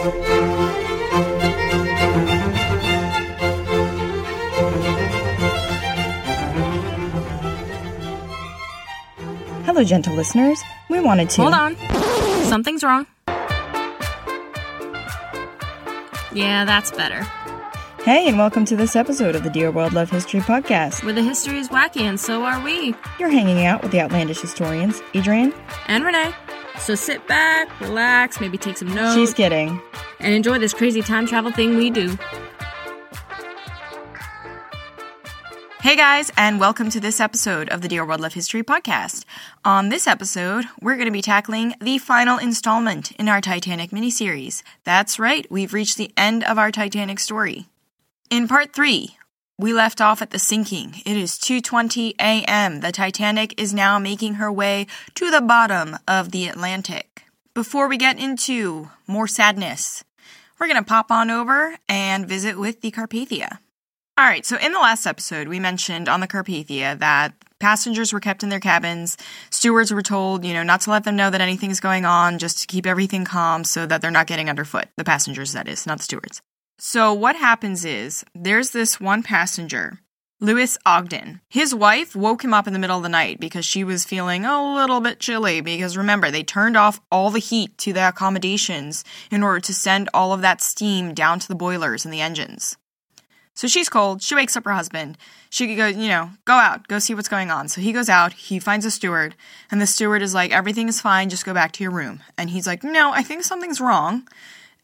Hello, gentle listeners. We wanted to. Hold on. Something's wrong. Yeah, that's better. Hey, and welcome to this episode of the Dear World Love History Podcast. Where the history is wacky, and so are we. You're hanging out with the outlandish historians, Adrian. And Renee. So sit back, relax, maybe take some notes. She's kidding. And enjoy this crazy time travel thing we do. Hey guys, and welcome to this episode of the Dear World Love History podcast. On this episode, we're going to be tackling the final installment in our Titanic miniseries. That's right, we've reached the end of our Titanic story. In part 3, we left off at the sinking. It is 2:20 a.m. The Titanic is now making her way to the bottom of the Atlantic. Before we get into more sadness, we're going to pop on over and visit with the Carpathia. All right, so in the last episode, we mentioned on the Carpathia that passengers were kept in their cabins. Stewards were told, you know, not to let them know that anything's going on, just to keep everything calm so that they're not getting underfoot. The passengers, that is, not the stewards. So what happens is there's this one passenger, Lewis Ogden. His wife woke him up in the middle of the night because she was feeling a little bit chilly because remember, they turned off all the heat to the accommodations in order to send all of that steam down to the boilers and the engines. So she's cold. She wakes up her husband. She goes, you know, go out, go see what's going on. So he goes out, he finds a steward, and the steward is like, everything is fine, just go back to your room. And he's like, no, I think something's wrong.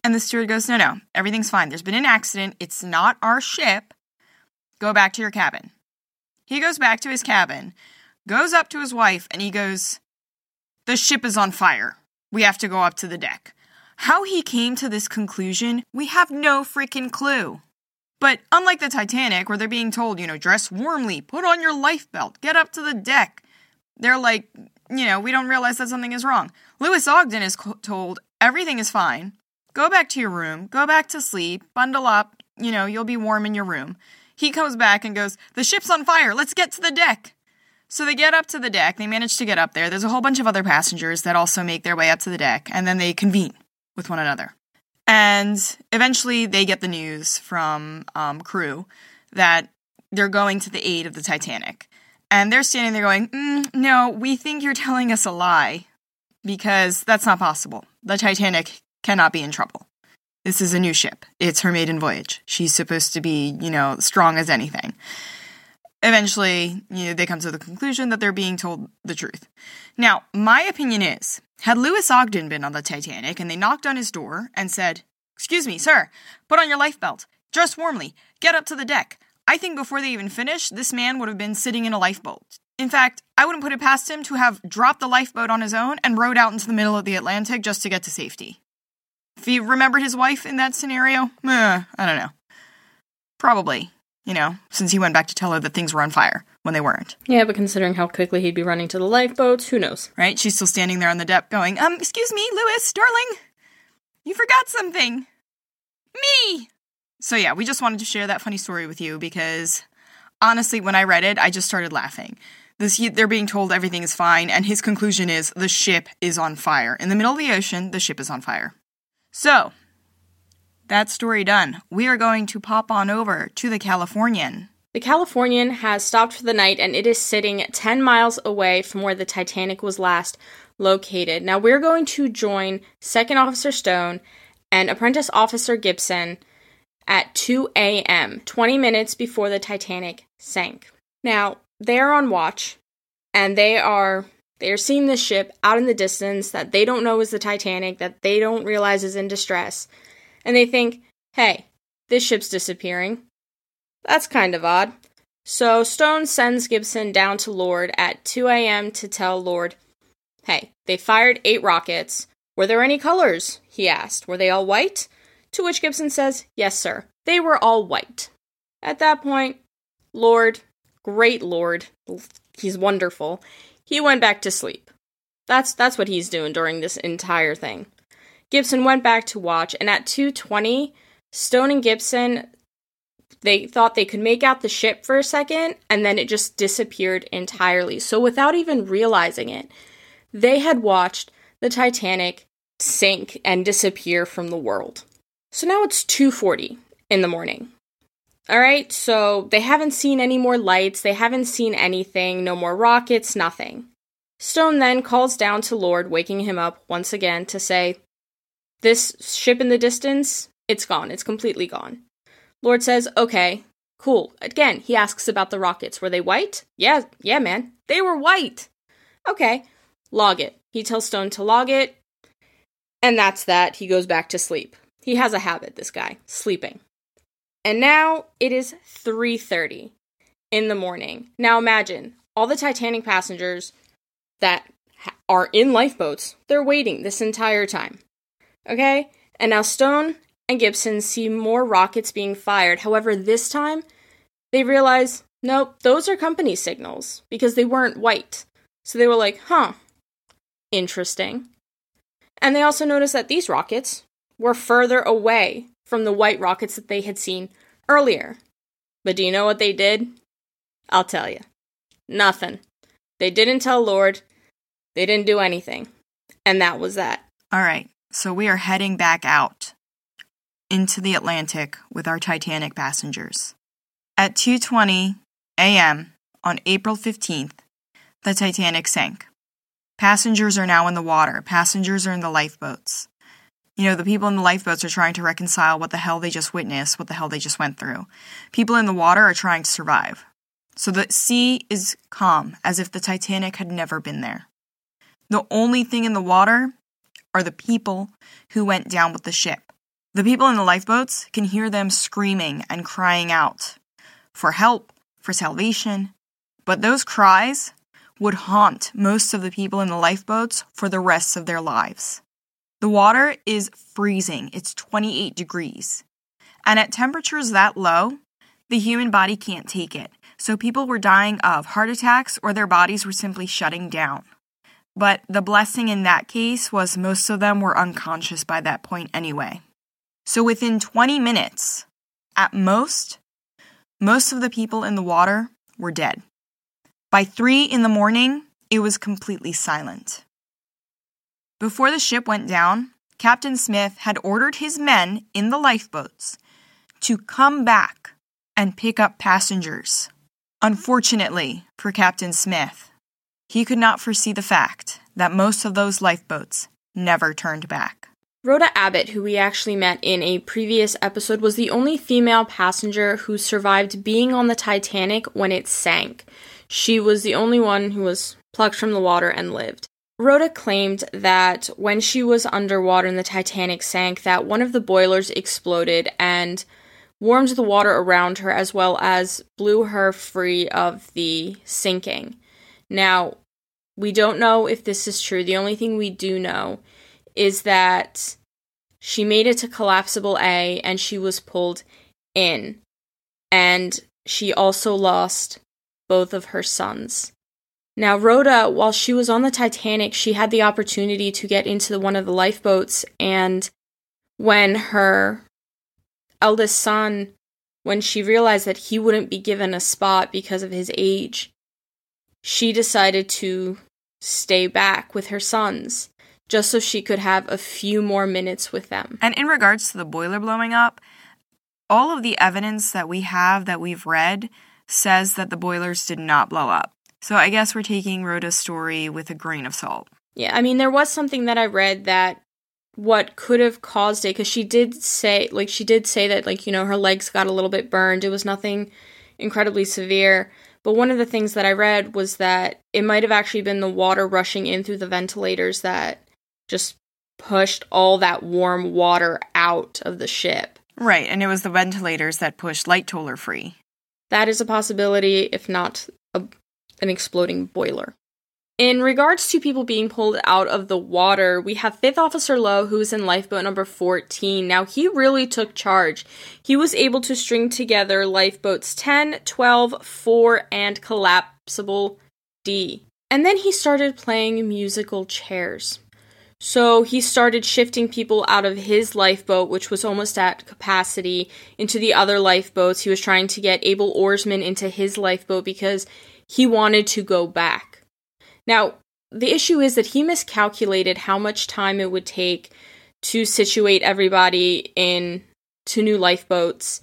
And the steward goes, no, no, everything's fine. There's been an accident. It's not our ship. Go back to your cabin. He goes back to his cabin, goes up to his wife, and he goes, the ship is on fire. We have to go up to the deck. How he came to this conclusion, we have no freaking clue. But unlike the Titanic, where they're being told, you know, dress warmly, put on your life belt, get up to the deck, they're like, you know, we don't realize that something is wrong. Lewis Ogden is told everything is fine. Go back to your room, go back to sleep, bundle up, you know, you'll be warm in your room. He comes back and goes, The ship's on fire, let's get to the deck. So they get up to the deck, they manage to get up there. There's a whole bunch of other passengers that also make their way up to the deck, and then they convene with one another. And eventually they get the news from um, crew that they're going to the aid of the Titanic. And they're standing there going, mm, No, we think you're telling us a lie because that's not possible. The Titanic cannot be in trouble. This is a new ship. It's her maiden voyage. She's supposed to be, you know, strong as anything. Eventually, you know, they come to the conclusion that they're being told the truth. Now, my opinion is had Lewis Ogden been on the Titanic and they knocked on his door and said, Excuse me, sir, put on your lifebelt, dress warmly, get up to the deck, I think before they even finished, this man would have been sitting in a lifeboat. In fact, I wouldn't put it past him to have dropped the lifeboat on his own and rowed out into the middle of the Atlantic just to get to safety. If he remembered his wife in that scenario, eh, I don't know. Probably, you know, since he went back to tell her that things were on fire when they weren't. Yeah, but considering how quickly he'd be running to the lifeboats, who knows? Right? She's still standing there on the deck going, Um, excuse me, Lewis, darling. You forgot something. Me! So yeah, we just wanted to share that funny story with you because honestly, when I read it, I just started laughing. This, they're being told everything is fine, and his conclusion is the ship is on fire. In the middle of the ocean, the ship is on fire. So, that story done. We are going to pop on over to the Californian. The Californian has stopped for the night and it is sitting 10 miles away from where the Titanic was last located. Now we're going to join Second Officer Stone and Apprentice Officer Gibson at 2 a.m., 20 minutes before the Titanic sank. Now, they are on watch and they are they are seeing this ship out in the distance that they don't know is the Titanic, that they don't realize is in distress. And they think, "Hey, this ship's disappearing. That's kind of odd." So Stone sends Gibson down to Lord at 2 a.m. to tell Lord, "Hey, they fired 8 rockets. Were there any colors?" he asked. "Were they all white?" To which Gibson says, Yes, sir. They were all white. At that point, Lord, great Lord, he's wonderful, he went back to sleep. That's that's what he's doing during this entire thing. Gibson went back to watch, and at 2:20, Stone and Gibson they thought they could make out the ship for a second, and then it just disappeared entirely. So without even realizing it, they had watched the Titanic sink and disappear from the world. So now it's 2:40 in the morning. All right, so they haven't seen any more lights, they haven't seen anything, no more rockets, nothing. Stone then calls down to Lord, waking him up once again to say, This ship in the distance, it's gone, it's completely gone. Lord says, Okay, cool. Again, he asks about the rockets. Were they white? Yeah, yeah, man. They were white. Okay, log it. He tells Stone to log it, and that's that. He goes back to sleep. He has a habit, this guy, sleeping. And now it is 3:30 in the morning. Now imagine all the Titanic passengers that are in lifeboats. They're waiting this entire time. Okay? And now Stone and Gibson see more rockets being fired. However, this time they realize, nope, those are company signals because they weren't white. So they were like, huh, interesting. And they also notice that these rockets were further away from the white rockets that they had seen earlier. But do you know what they did? I'll tell you. Nothing. They didn't tell Lord. They didn't do anything. And that was that. All right, so we are heading back out into the Atlantic with our Titanic passengers. At 2:20 a.m. on April 15th, the Titanic sank. Passengers are now in the water. Passengers are in the lifeboats. You know, the people in the lifeboats are trying to reconcile what the hell they just witnessed, what the hell they just went through. People in the water are trying to survive. So the sea is calm, as if the Titanic had never been there. The only thing in the water are the people who went down with the ship. The people in the lifeboats can hear them screaming and crying out for help, for salvation. But those cries would haunt most of the people in the lifeboats for the rest of their lives. The water is freezing, it's 28 degrees. And at temperatures that low, the human body can't take it. So people were dying of heart attacks or their bodies were simply shutting down. But the blessing in that case was most of them were unconscious by that point anyway. So within 20 minutes, at most, most of the people in the water were dead. By 3 in the morning, it was completely silent. Before the ship went down, Captain Smith had ordered his men in the lifeboats to come back and pick up passengers. Unfortunately for Captain Smith, he could not foresee the fact that most of those lifeboats never turned back. Rhoda Abbott, who we actually met in a previous episode, was the only female passenger who survived being on the Titanic when it sank. She was the only one who was plucked from the water and lived. Rhoda claimed that when she was underwater and the Titanic sank, that one of the boilers exploded and warmed the water around her as well as blew her free of the sinking. Now, we don't know if this is true. The only thing we do know is that she made it to collapsible A and she was pulled in. And she also lost both of her sons. Now, Rhoda, while she was on the Titanic, she had the opportunity to get into the, one of the lifeboats. And when her eldest son, when she realized that he wouldn't be given a spot because of his age, she decided to stay back with her sons just so she could have a few more minutes with them. And in regards to the boiler blowing up, all of the evidence that we have that we've read says that the boilers did not blow up. So I guess we're taking Rhoda's story with a grain of salt. Yeah, I mean, there was something that I read that what could have caused it, because she did say, like, she did say that, like, you know, her legs got a little bit burned. It was nothing incredibly severe. But one of the things that I read was that it might have actually been the water rushing in through the ventilators that just pushed all that warm water out of the ship. Right, and it was the ventilators that pushed Lightoller free. That is a possibility, if not an exploding boiler. In regards to people being pulled out of the water, we have Fifth Officer Lowe, who is in lifeboat number 14. Now, he really took charge. He was able to string together lifeboats 10, 12, 4, and collapsible D. And then he started playing musical chairs. So he started shifting people out of his lifeboat, which was almost at capacity, into the other lifeboats. He was trying to get able oarsmen into his lifeboat because he wanted to go back. Now, the issue is that he miscalculated how much time it would take to situate everybody in to new lifeboats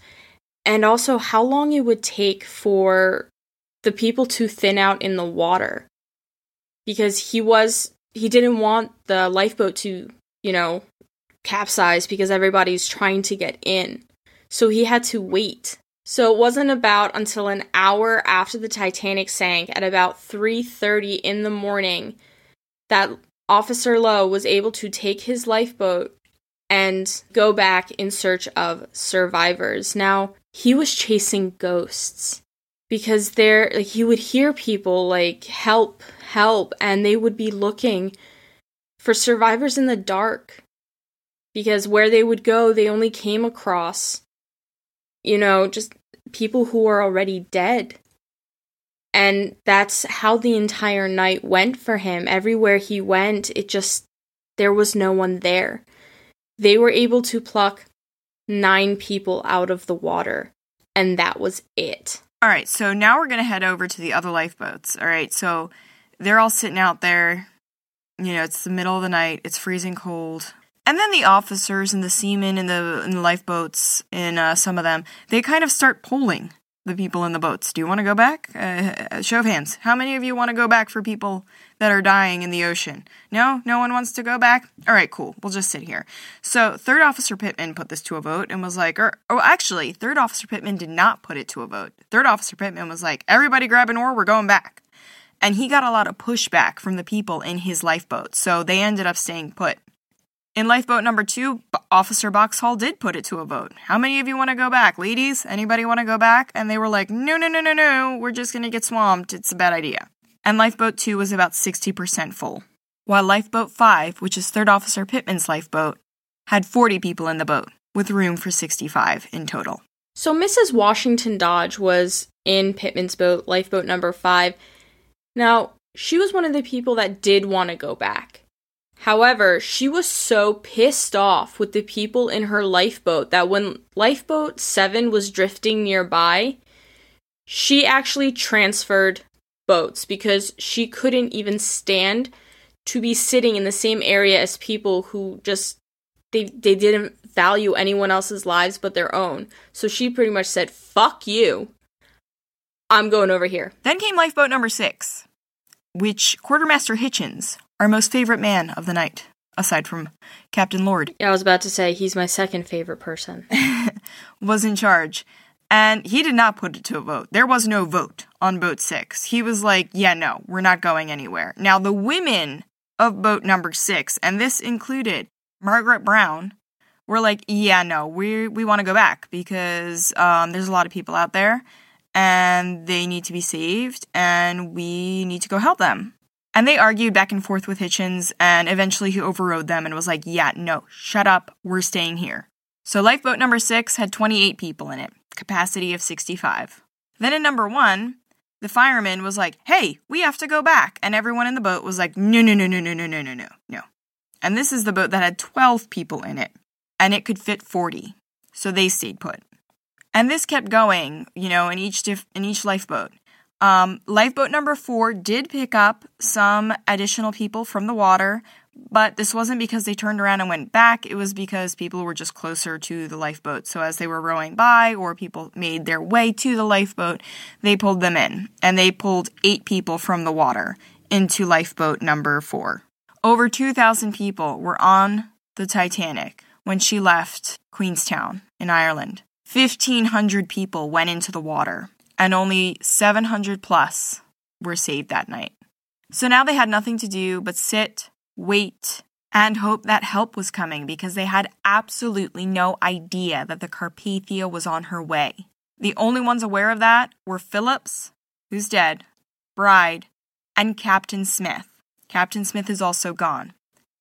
and also how long it would take for the people to thin out in the water. Because he was he didn't want the lifeboat to you know capsize because everybody's trying to get in. So he had to wait so it wasn't about until an hour after the titanic sank at about 3:30 in the morning that officer lowe was able to take his lifeboat and go back in search of survivors. Now he was chasing ghosts because there like he would hear people like help help and they would be looking for survivors in the dark because where they would go they only came across you know just people who are already dead and that's how the entire night went for him everywhere he went it just there was no one there they were able to pluck nine people out of the water and that was it All right, so now we're going to head over to the other lifeboats. All right, so they're all sitting out there. You know, it's the middle of the night, it's freezing cold. And then the officers and the seamen in the, in the lifeboats, in uh, some of them, they kind of start polling the people in the boats. Do you want to go back? Uh, show of hands. How many of you want to go back for people that are dying in the ocean? No? No one wants to go back? All right, cool. We'll just sit here. So, Third Officer Pitman put this to a vote and was like, or, oh, actually, Third Officer Pitman did not put it to a vote. Third Officer Pitman was like, everybody grab an oar, we're going back. And he got a lot of pushback from the people in his lifeboat, so they ended up staying put. In lifeboat number two, Officer Boxhall did put it to a vote. How many of you want to go back? Ladies, anybody want to go back? And they were like, no, no, no, no, no, we're just going to get swamped. It's a bad idea. And lifeboat two was about 60% full. While lifeboat five, which is Third Officer Pitman's lifeboat, had 40 people in the boat, with room for 65 in total. So Mrs. Washington Dodge was in Pitman's boat, lifeboat number five. Now, she was one of the people that did want to go back. However, she was so pissed off with the people in her lifeboat that when lifeboat 7 was drifting nearby, she actually transferred boats because she couldn't even stand to be sitting in the same area as people who just they they didn't value anyone else's lives but their own. So she pretty much said, "Fuck you. I'm going over here." Then came lifeboat number six, which Quartermaster Hichens, our most favorite man of the night, aside from Captain Lord, Yeah, I was about to say he's my second favorite person. was in charge. And he did not put it to a vote. There was no vote on boat six. He was like, yeah, no, we're not going anywhere. Now, the women of boat number six, and this included Margaret Brown, were like, yeah, no, we, we want to go back because um, there's a lot of people out there and they need to be saved and we need to go help them. And they argued back and forth with Hichens, and eventually he overrode them and was like, yeah, no, shut up, we're staying here. So lifeboat number six had 28 people in it, capacity of 65. Then in number one, the fireman was like, hey, we have to go back. And everyone in the boat was like, no, no, no, no, no, no, no, no, no, no. And this is the boat that had 12 people in it, and it could fit 40. So they stayed put. And this kept going, you know, in each in each lifeboat. Um, lifeboat number four did pick up some additional people from the water, but this wasn't because they turned around and went back. It was because people were just closer to the lifeboat. So as they were rowing by or people made their way to the lifeboat, they pulled them in. And they pulled eight people from the water into lifeboat number four. Over 2,000 people were on the Titanic when she left Queenstown in Ireland. 1,500 people went into the water, and only 700 plus were saved that night. So now they had nothing to do but sit, wait, and hope that help was coming because they had absolutely no idea that the Carpathia was on her way. The only ones aware of that were Phillips, who's dead, Bride, and Captain Smith. Captain Smith is also gone.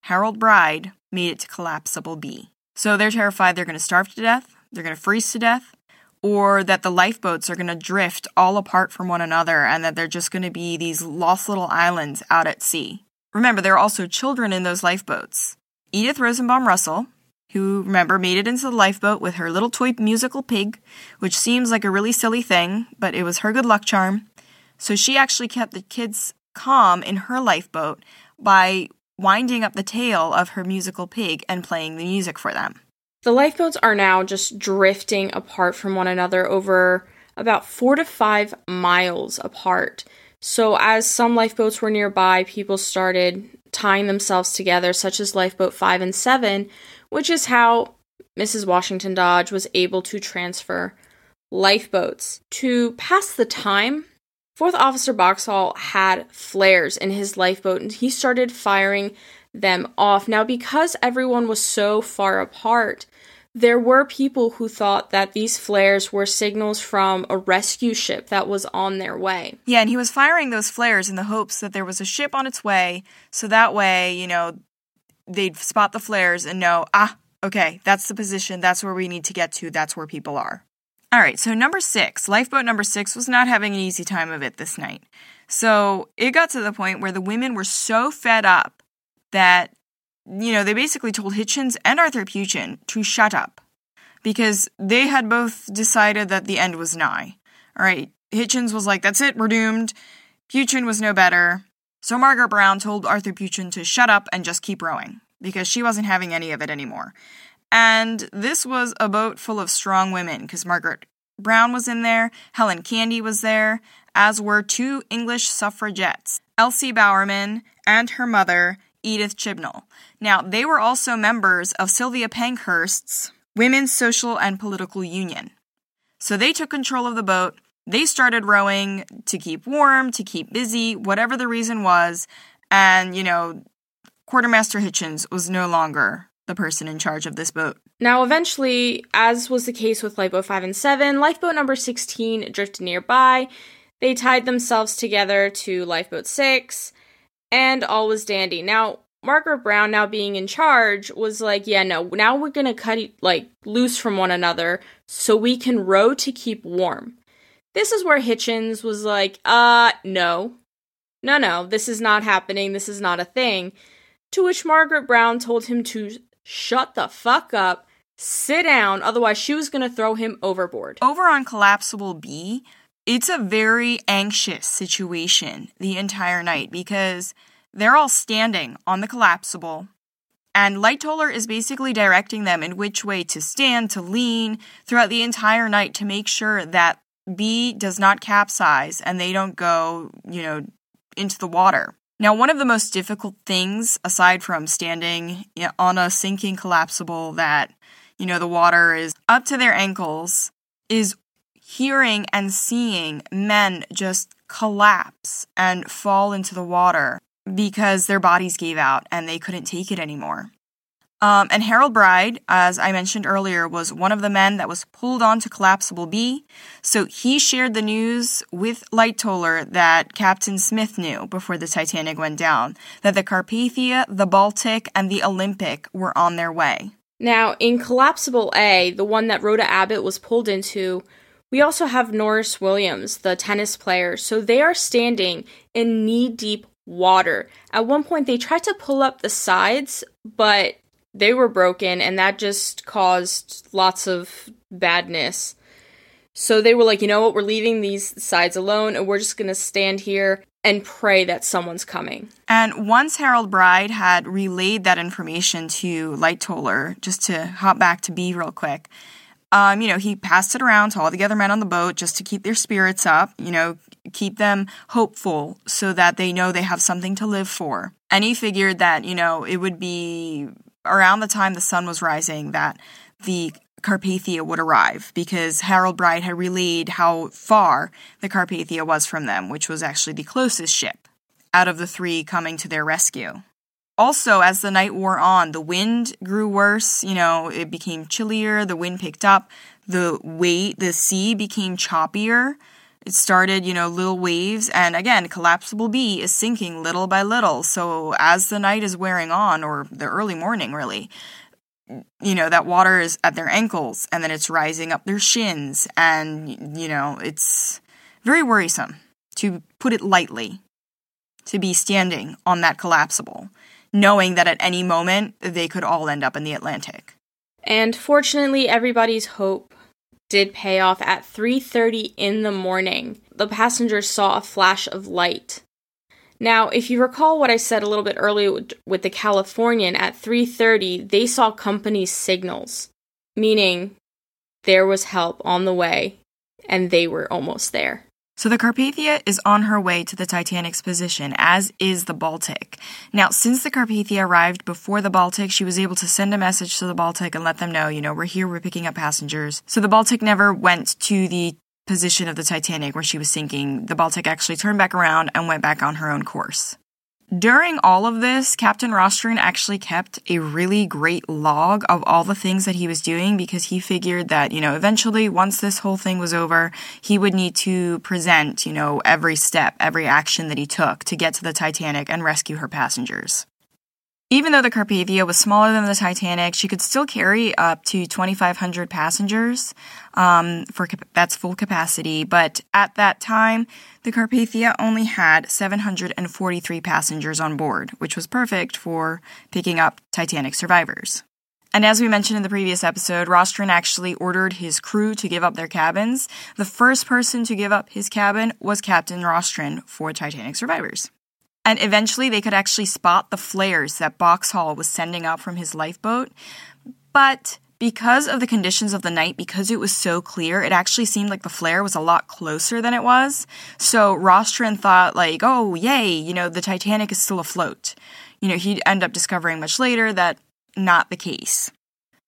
Harold Bride made it to Collapsible B. So they're terrified they're going to starve to death, they're going to freeze to death, or that the lifeboats are going to drift all apart from one another and that they're just going to be these lost little islands out at sea. Remember, there are also children in those lifeboats. Edith Rosenbaum Russell, who, remember, made it into the lifeboat with her little toy musical pig, which seems like a really silly thing, but it was her good luck charm. So she actually kept the kids calm in her lifeboat by winding up the tail of her musical pig and playing the music for them. The lifeboats are now just drifting apart from one another over about four to five miles apart. So, as some lifeboats were nearby, people started tying themselves together, such as lifeboat 5 and 7, which is how Mrs. Washington Dodge was able to transfer lifeboats. To pass the time, Fourth Officer Boxhall had flares in his lifeboat and he started firing them off. Now, because everyone was so far apart, there were people who thought that these flares were signals from a rescue ship that was on their way. Yeah, and he was firing those flares in the hopes that there was a ship on its way, so that way, you know, they'd spot the flares and know, ah, okay, that's the position, that's where we need to get to, that's where people are. All right, so number six, lifeboat number six was not having an easy time of it this night. So it got to the point where the women were so fed up that you know, they basically told Hichens and Arthur Peuchen to shut up because they had both decided that the end was nigh. All right, Hichens was like, that's it, we're doomed. Peuchen was no better. So Margaret Brown told Arthur Peuchen to shut up and just keep rowing because she wasn't having any of it anymore. And this was a boat full of strong women because Margaret Brown was in there, Helen Candee was there, as were two English suffragettes, Elsie Bowerman and her mother, Edith Chibnall. Now, they were also members of Sylvia Pankhurst's Women's Social and Political Union. So they took control of the boat. They started rowing to keep warm, to keep busy, whatever the reason was. And, you know, Quartermaster Hichens was no longer the person in charge of this boat. Now, eventually, as was the case with Lifeboat 5 and 7, Lifeboat number 16 drifted nearby. They tied themselves together to Lifeboat 6 and all was dandy. Now, Margaret Brown, now being in charge, was like, yeah, no, now we're gonna cut like loose from one another so we can row to keep warm. This is where Hichens was like, uh, no. No, no, this is not happening. This is not a thing. To which Margaret Brown told him to shut the fuck up, sit down, otherwise she was gonna throw him overboard. Over on Collapsible B, it's a very anxious situation the entire night because they're all standing on the collapsible, and Lightoller is basically directing them in which way to stand, to lean throughout the entire night to make sure that B does not capsize and they don't go, you know, into the water. Now, one of the most difficult things, aside from standing on a sinking collapsible that, you know, the water is up to their ankles, is hearing and seeing men just collapse and fall into the water because their bodies gave out and they couldn't take it anymore. Um, and Harold Bride, as I mentioned earlier, was one of the men that was pulled onto Collapsible B. So he shared the news with Lightoller that Captain Smith knew before the Titanic went down that the Carpathia, the Baltic, and the Olympic were on their way. Now, in Collapsible A, the one that Rhoda Abbott was pulled into, we also have Norris Williams, the tennis player. So they are standing in knee deep water. At one point, they tried to pull up the sides, but they were broken, and that just caused lots of badness. So they were like, you know what, we're leaving these sides alone, and we're just gonna stand here and pray that someone's coming. And once Harold Bride had relayed that information to Lightoller, just to hop back to B real quick, um, you know, he passed it around to all the other men on the boat just to keep their spirits up, you know, keep them hopeful so that they know they have something to live for. And he figured that, you know, it would be around the time the sun was rising that the Carpathia would arrive because Harold Bride had relayed how far the Carpathia was from them, which was actually the closest ship out of the three coming to their rescue also, as the night wore on, the wind grew worse. You know, it became chillier. The wind picked up. The weight, the sea became choppier. It started, you know, little waves. And again, collapsible B is sinking little by little. So as the night is wearing on, or the early morning, really, you know, that water is at their ankles and then it's rising up their shins. And, you know, it's very worrisome, to put it lightly, to be standing on that collapsible knowing that at any moment they could all end up in the Atlantic. And fortunately, everybody's hope did pay off at 3:30 in the morning. The passengers saw a flash of light. Now, if you recall what I said a little bit earlier with the Californian at 3:30, they saw company signals, meaning there was help on the way and they were almost there. So the Carpathia is on her way to the Titanic's position, as is the Baltic. Now, since the Carpathia arrived before the Baltic, she was able to send a message to the Baltic and let them know, you know, we're here, we're picking up passengers. So the Baltic never went to the position of the Titanic where she was sinking. The Baltic actually turned back around and went back on her own course. During all of this, Captain Rostron actually kept a really great log of all the things that he was doing because he figured that, you know, eventually, once this whole thing was over, he would need to present, you know, every step, every action that he took to get to the Titanic and rescue her passengers. Even though the Carpathia was smaller than the Titanic, she could still carry up to 2,500 passengers. Um, for that's full capacity. But at that time, the Carpathia only had 743 passengers on board, which was perfect for picking up Titanic survivors. And as we mentioned in the previous episode, Rostron actually ordered his crew to give up their cabins. The first person to give up his cabin was Captain Rostron for Titanic survivors. And eventually they could actually spot the flares that Boxhall was sending up from his lifeboat. But because of the conditions of the night, because it was so clear, it actually seemed like the flare was a lot closer than it was. So Rostron thought, like, oh, yay, you know, the Titanic is still afloat. You know, he'd end up discovering much later that not the case.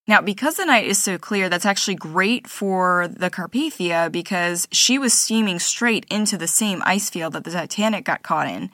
Now, because the night is so clear, that's actually great for the Carpathia because she was steaming straight into the same ice field that the Titanic got caught in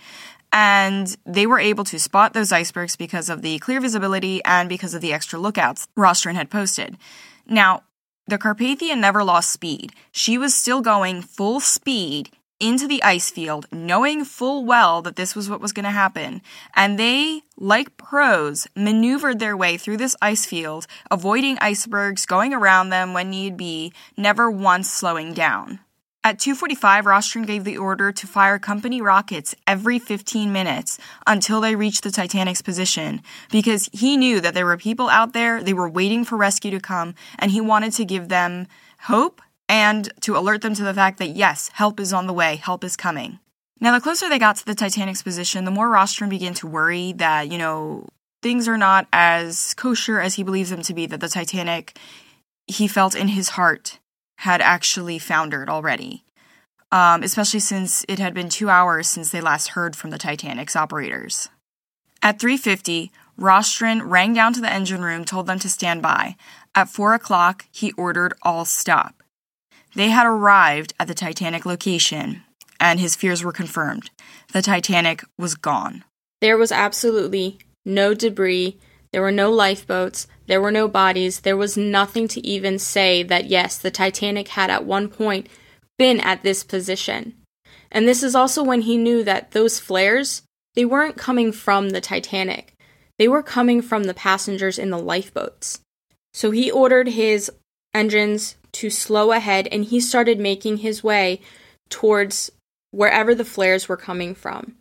and they were able to spot those icebergs because of the clear visibility and because of the extra lookouts Rostron had posted. Now, the Carpathia never lost speed. She was still going full speed into the ice field, knowing full well that this was what was going to happen. And they, like pros, maneuvered their way through this ice field, avoiding icebergs, going around them when need be, never once slowing down. At 2:45, Rostron gave the order to fire company rockets every 15 minutes until they reached the Titanic's position because he knew that there were people out there, they were waiting for rescue to come, and he wanted to give them hope and to alert them to the fact that yes, help is on the way, help is coming. Now, the closer they got to the Titanic's position, the more Rostron began to worry that, you know, things are not as kosher as he believes them to be, that the Titanic, he felt in his heart, had actually foundered already, um, especially since it had been two hours since they last heard from the Titanic's operators. At 3:50, Rostron rang down to the engine room, told them to stand by. At four o'clock, he ordered all stop. They had arrived at the Titanic location, and his fears were confirmed. The Titanic was gone. There was absolutely no debris. There were no lifeboats. There were no bodies. There was nothing to even say that, yes, the Titanic had at one point been at this position. And this is also when he knew that those flares, they weren't coming from the Titanic. They were coming from the passengers in the lifeboats. So he ordered his engines to slow ahead and he started making his way towards wherever the flares were coming from.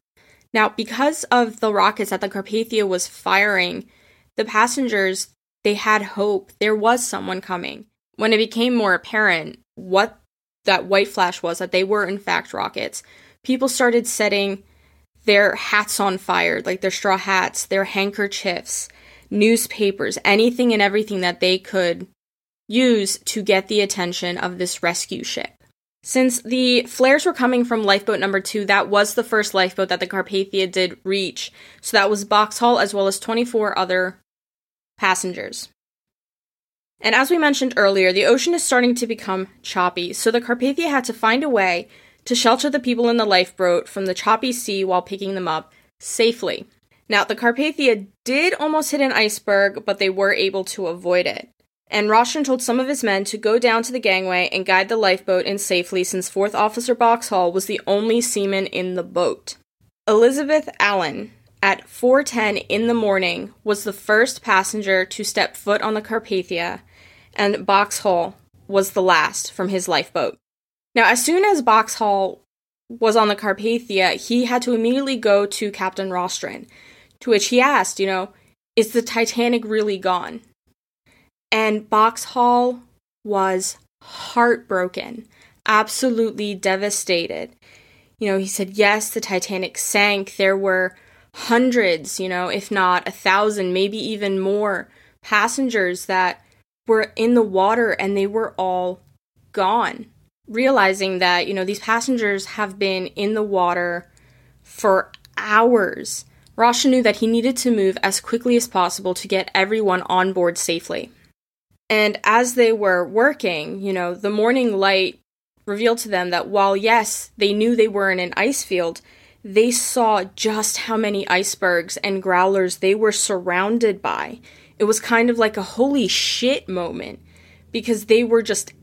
Now, because of the rockets that the Carpathia was firing, the passengers they had hope. There was someone coming. When it became more apparent what that white flash was, that they were in fact rockets, people started setting their hats on fire, like their straw hats, their handkerchiefs, newspapers, anything and everything that they could use to get the attention of this rescue ship. Since the flares were coming from lifeboat number two, that was the first lifeboat that the Carpathia did reach. So that was Boxhall as well as 24 other passengers. And as we mentioned earlier, the ocean is starting to become choppy, so the Carpathia had to find a way to shelter the people in the lifeboat from the choppy sea while picking them up safely. Now, the Carpathia did almost hit an iceberg, but they were able to avoid it. And Rostron told some of his men to go down to the gangway and guide the lifeboat in safely since Fourth Officer Boxhall was the only seaman in the boat. Elizabeth Allen, at 4:10 in the morning was the first passenger to step foot on the Carpathia, and Boxhall was the last from his lifeboat. Now, as soon as Boxhall was on the Carpathia, he had to immediately go to Captain Rostron, to which he asked, you know, is the Titanic really gone? And Boxhall was heartbroken, absolutely devastated. You know, he said, yes, the Titanic sank. There were hundreds, you know, if not a thousand, maybe even more passengers that were in the water and they were all gone. Realizing that, you know, these passengers have been in the water for hours. Rostron knew that he needed to move as quickly as possible to get everyone on board safely. And as they were working, you know, the morning light revealed to them that while, yes, they knew they were in an ice field, they saw just how many icebergs and growlers they were surrounded by. It was kind of like a holy shit moment because they were just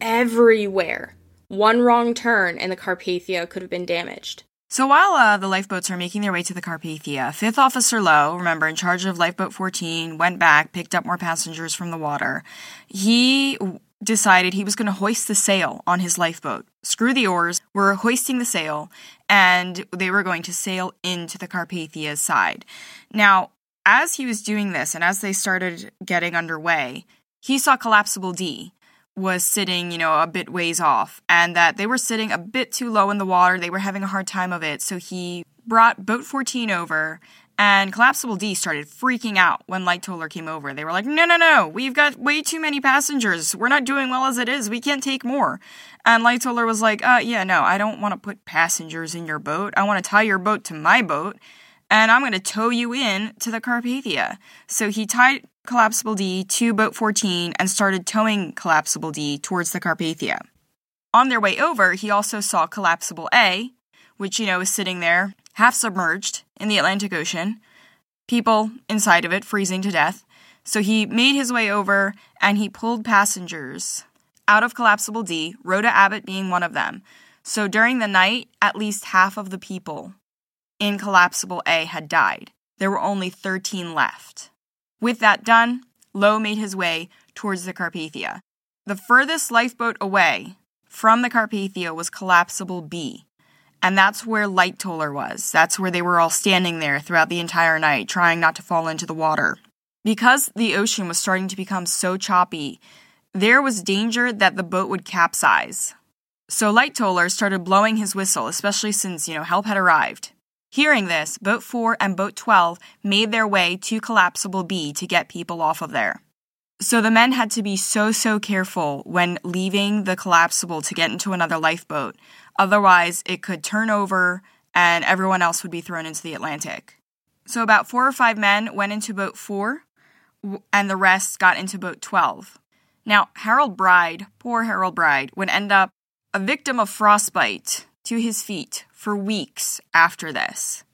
everywhere. One wrong turn and the Carpathia could have been damaged. So while uh, the lifeboats are making their way to the Carpathia, Fifth Officer Lowe, remember in charge of Lifeboat 14, went back, picked up more passengers from the water. He decided he was going to hoist the sail on his lifeboat. Screw the oars, we're hoisting the sail, and they were going to sail into the Carpathia's side. Now, as he was doing this and as they started getting underway, he saw Collapsible D was sitting, you know, a bit ways off, and that they were sitting a bit too low in the water. They were having a hard time of it. So he brought Boat 14 over and Collapsible D started freaking out when Lightoller came over. They were like, no, no, no, we've got way too many passengers. We're not doing well as it is. We can't take more. And Lightoller was like, uh, yeah, no, I don't want to put passengers in your boat. I want to tie your boat to my boat, and I'm going to tow you in to the Carpathia. So he tied Collapsible D to Boat 14 and started towing Collapsible D towards the Carpathia. On their way over, he also saw Collapsible A, which, you know, is sitting there half submerged in the Atlantic Ocean, people inside of it freezing to death. So he made his way over and he pulled passengers out of Collapsible D, Rhoda Abbott being one of them. So during the night, at least half of the people in Collapsible A had died. There were only 13 left. With that done, Lowe made his way towards the Carpathia. The furthest lifeboat away from the Carpathia was Collapsible B, and that's where Lightoller was. That's where they were all standing there throughout the entire night, trying not to fall into the water. Because the ocean was starting to become so choppy, there was danger that the boat would capsize. So Lightoller started blowing his whistle, especially since, you know, help had arrived. Hearing this, Boat 4 and Boat 12 made their way to Collapsible B to get people off of there. So the men had to be so, so careful when leaving the collapsible to get into another lifeboat. Otherwise, it could turn over and everyone else would be thrown into the Atlantic. So about four or five men went into boat four, and the rest got into boat 12. Now, Harold Bride, poor Harold Bride, would end up a victim of frostbite to his feet for weeks after this.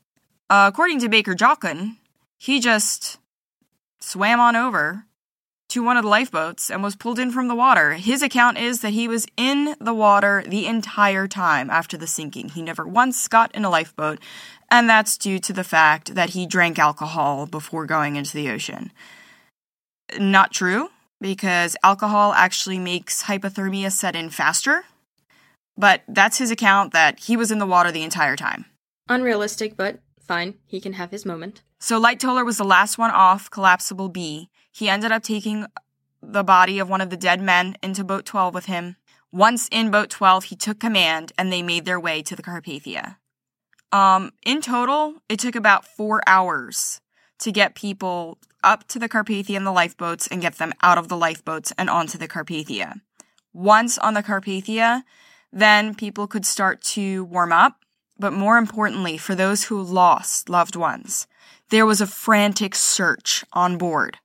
Uh, according to Baker Joughin, he just swam on over to one of the lifeboats and was pulled in from the water. His account is that he was in the water the entire time after the sinking. He never once got in a lifeboat, and that's due to the fact that he drank alcohol before going into the ocean. Not true, because alcohol actually makes hypothermia set in faster, but that's his account that he was in the water the entire time. Unrealistic, but fine. He can have his moment. So Lightoller was the last one off Collapsible B. He ended up taking the body of one of the dead men into Boat 12 with him. Once in Boat 12, he took command and they made their way to the Carpathia. Um, in total, it took about four hours to get people up to the Carpathia in the lifeboats and get them out of the lifeboats and onto the Carpathia. Once on the Carpathia, then people could start to warm up. But more importantly, for those who lost loved ones, there was a frantic search on board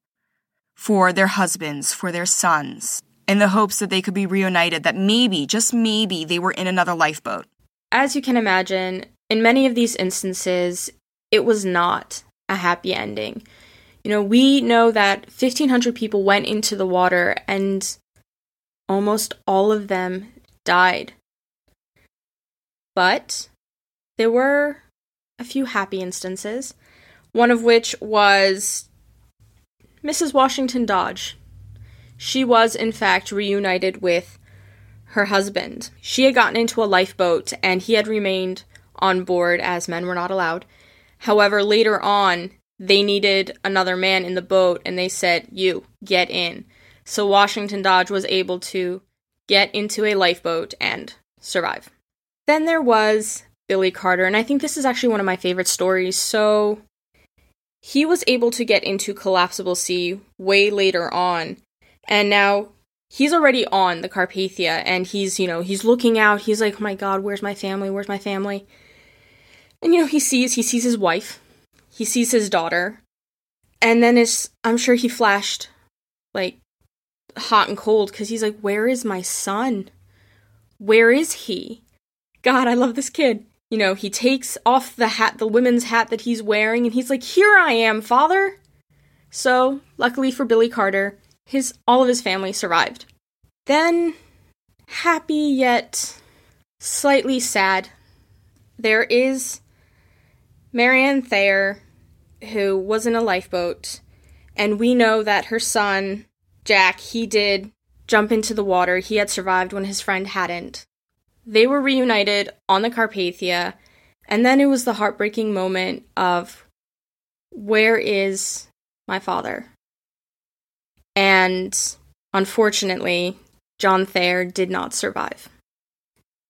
for their husbands, for their sons, in the hopes that they could be reunited, that maybe, just maybe, they were in another lifeboat. As you can imagine, in many of these instances, it was not a happy ending. You know, we know that 1,500 people went into the water and almost all of them died. But there were a few happy instances one of which was Mrs. Washington Dodge. She was, in fact, reunited with her husband. She had gotten into a lifeboat and he had remained on board as men were not allowed. However, later on, they needed another man in the boat and they said, You, get in. So Washington Dodge was able to get into a lifeboat and survive. Then there was Billy Carter, and I think this is actually one of my favorite stories. So, he was able to get into Collapsible C way later on, and now he's already on the Carpathia, and he's, you know, he's looking out. He's like, oh my god, where's my family? Where's my family? And, you know, he sees, he sees his wife, he sees his daughter, and then it's, I'm sure he flashed, like, hot and cold because he's like, where is my son? Where is he? God, I love this kid. You know, he takes off the hat, the women's hat that he's wearing, and he's like, Here I am, father! So, luckily for Billy Carter, his all of his family survived. Then, happy yet slightly sad, there is Marianne Thayer, who was in a lifeboat, and we know that her son, Jack, he did jump into the water. He had survived when his friend hadn't. They were reunited on the Carpathia, and then it was the heartbreaking moment of where is my father? And unfortunately, John Thayer did not survive.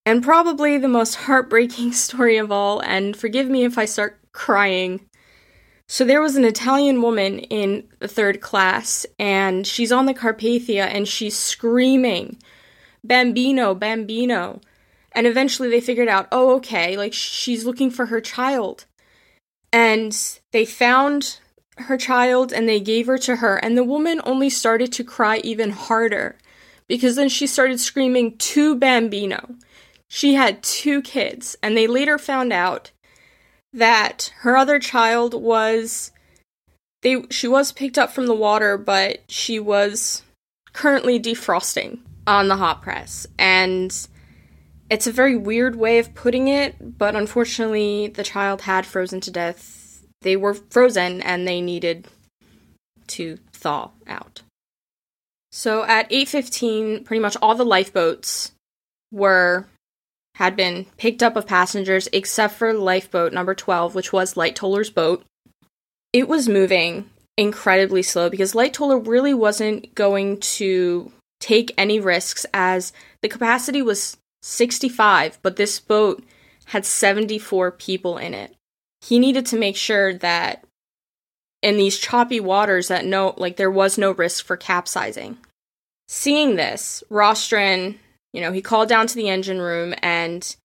And probably the most heartbreaking story of all, and forgive me if I start crying. So there was an Italian woman in the third class, and she's on the Carpathia and she's screaming, Bambino, Bambino. And eventually they figured out, oh, okay, like she's looking for her child. And they found her child and they gave her to her. And the woman only started to cry even harder because then she started screaming to Bambino. She had two kids, and they later found out that her other child was they she was picked up from the water, but she was currently defrosting on the hot press. And it's a very weird way of putting it, but unfortunately, the child had frozen to death. They were frozen and they needed to thaw out. So at 8:15, pretty much all the lifeboats were had been picked up of passengers except for lifeboat number 12, which was Lightollers' boat. It was moving incredibly slow because Lightoller really wasn't going to take any risks as the capacity was 65, but this boat had 74 people in it. He needed to make sure that in these choppy waters that no like there was no risk for capsizing. Seeing this, Rostron, you know, he called down to the engine room and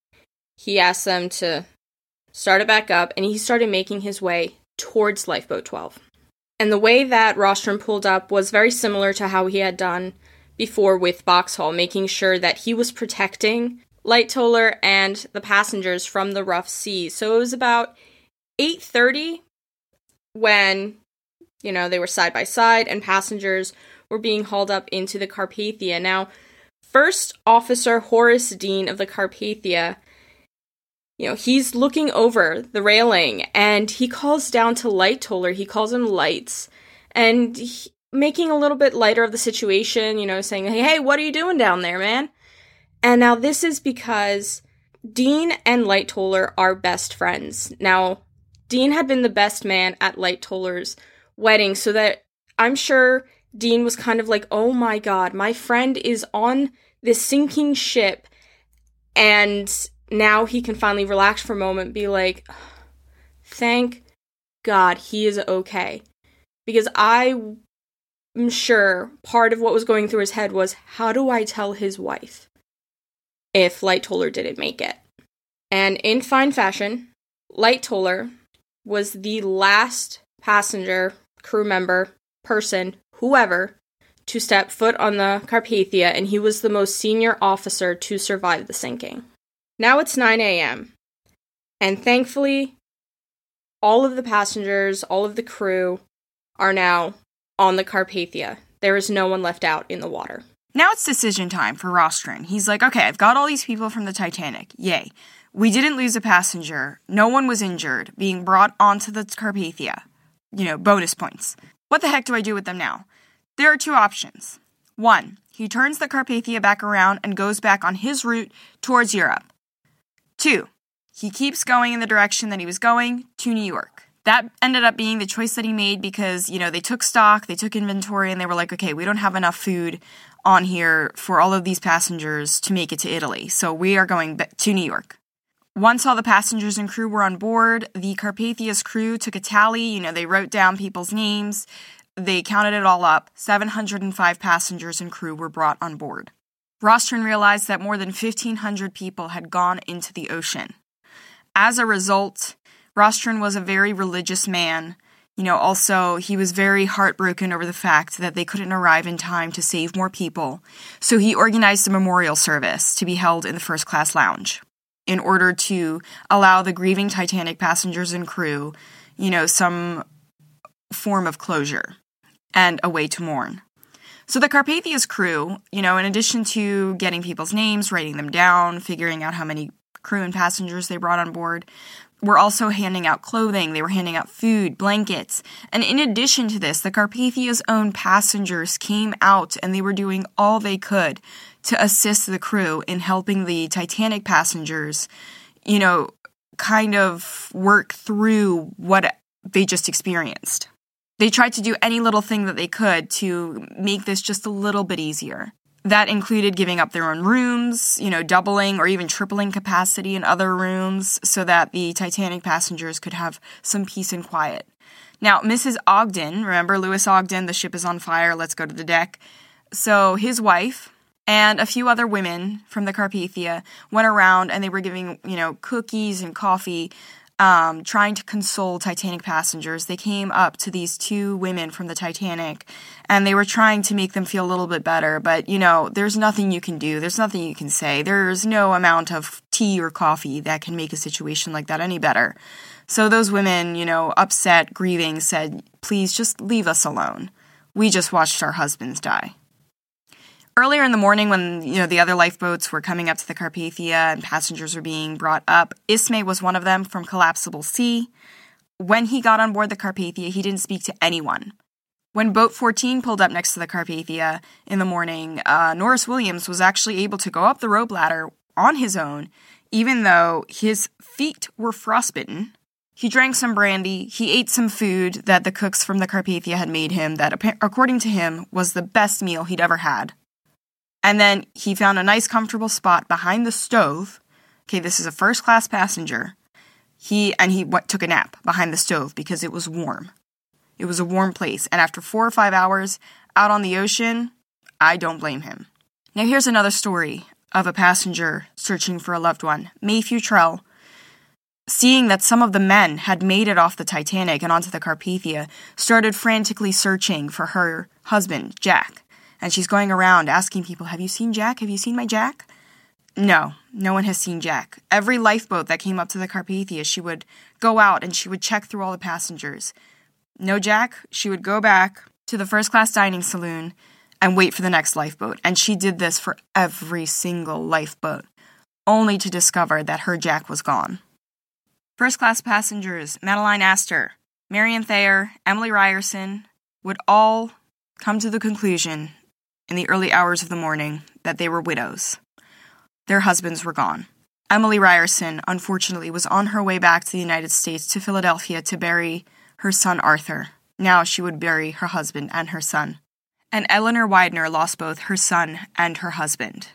he asked them to start it back up and he started making his way towards lifeboat 12. And the way that Rostron pulled up was very similar to how he had done before with Boxhall, making sure that he was protecting Lightoller and the passengers from the rough sea. So it was about 8:30 when you know they were side by side and passengers were being hauled up into the Carpathia. Now, First Officer Horace Dean of the Carpathia, you know, he's looking over the railing and he calls down to Lightoller. He calls him Lights and he, making a little bit lighter of the situation, you know, saying, hey, hey, what are you doing down there, man? And now this is because Dean and Lightoller are best friends. Now, Dean had been the best man at Lightoller's wedding, so that I'm sure Dean was kind of like, oh my god, my friend is on this sinking ship, and now he can finally relax for a moment, be like, thank God he is okay. Because I I'm sure part of what was going through his head was how do I tell his wife if Lightoller didn't make it? And in fine fashion, Lightoller was the last passenger, crew member, person, whoever, to step foot on the Carpathia, and he was the most senior officer to survive the sinking. Now it's 9 a.m., and thankfully, all of the passengers, all of the crew are now on the Carpathia. There is no one left out in the water. Now it's decision time for Rostron. He's like, okay, I've got all these people from the Titanic. Yay. We didn't lose a passenger. No one was injured being brought onto the Carpathia. You know, bonus points. What the heck do I do with them now? There are two options. One, he turns the Carpathia back around and goes back on his route towards Europe. Two, he keeps going in the direction that he was going to New York that ended up being the choice that he made because, you know, they took stock, they took inventory, and they were like, okay, we don't have enough food on here for all of these passengers to make it to Italy. So we are going to New York. Once all the passengers and crew were on board, the Carpathia's crew took a tally. You know, they wrote down people's names. They counted it all up. 705 passengers and crew were brought on board. Rostron realized that more than 1,500 people had gone into the ocean. As a result, Rostron was a very religious man. You know, also, he was very heartbroken over the fact that they couldn't arrive in time to save more people, so he organized a memorial service to be held in the first class lounge in order to allow the grieving Titanic passengers and crew, you know, some form of closure and a way to mourn. So the Carpathia's crew, you know, in addition to getting people's names, writing them down, figuring out how many crew and passengers they brought on board, were also handing out clothing, they were handing out food, blankets. And in addition to this, the Carpathia's own passengers came out and they were doing all they could to assist the crew in helping the Titanic passengers, you know, kind of work through what they just experienced. They tried to do any little thing that they could to make this just a little bit easier. That included giving up their own rooms, you know, doubling or even tripling capacity in other rooms so that the Titanic passengers could have some peace and quiet. Now, Mrs. Ogden, remember Louis Ogden, the ship is on fire, let's go to the deck. So his wife, and a few other women from the Carpathia went around and they were giving, you know, cookies and coffee, um, trying to console Titanic passengers. They came up to these two women from the Titanic and they were trying to make them feel a little bit better. But, you know, there's nothing you can do, there's nothing you can say. There's no amount of tea or coffee that can make a situation like that any better. So those women, you know, upset, grieving, said, please just leave us alone. We just watched our husbands die. Earlier in the morning, when you know the other lifeboats were coming up to the Carpathia and passengers were being brought up, Ismay was one of them from Collapsible C. When he got on board the Carpathia, he didn't speak to anyone. When Boat 14 pulled up next to the Carpathia in the morning, uh, Norris Williams was actually able to go up the rope ladder on his own, even though his feet were frostbitten. He drank some brandy, he ate some food that the cooks from the Carpathia had made him, that according to him was the best meal he'd ever had. And then he found a nice, comfortable spot behind the stove. Okay, this is a first class passenger. He and he w- took a nap behind the stove because it was warm. It was a warm place, and after four or five hours out on the ocean, I don't blame him. Now, here's another story of a passenger searching for a loved one. Mae Futrelle, seeing that some of the men had made it off the Titanic and onto the Carpathia, started frantically searching for her husband, Jack and she's going around asking people, Have you seen Jack? Have you seen my Jack? No, no one has seen Jack. Every lifeboat that came up to the Carpathia, she would go out and she would check through all the passengers. No Jack, she would go back to the first class dining saloon and wait for the next lifeboat. And she did this for every single lifeboat, only to discover that her Jack was gone. First class passengers, Madeline Astor, Marion Thayer, Emily Ryerson, would all come to the conclusion in the early hours of the morning that they were widows. Their husbands were gone. Emily Ryerson, unfortunately, was on her way back to the United States to Philadelphia to bury her son Arthur. Now she would bury her husband and her son. And Eleanor Widener lost both her son and her husband.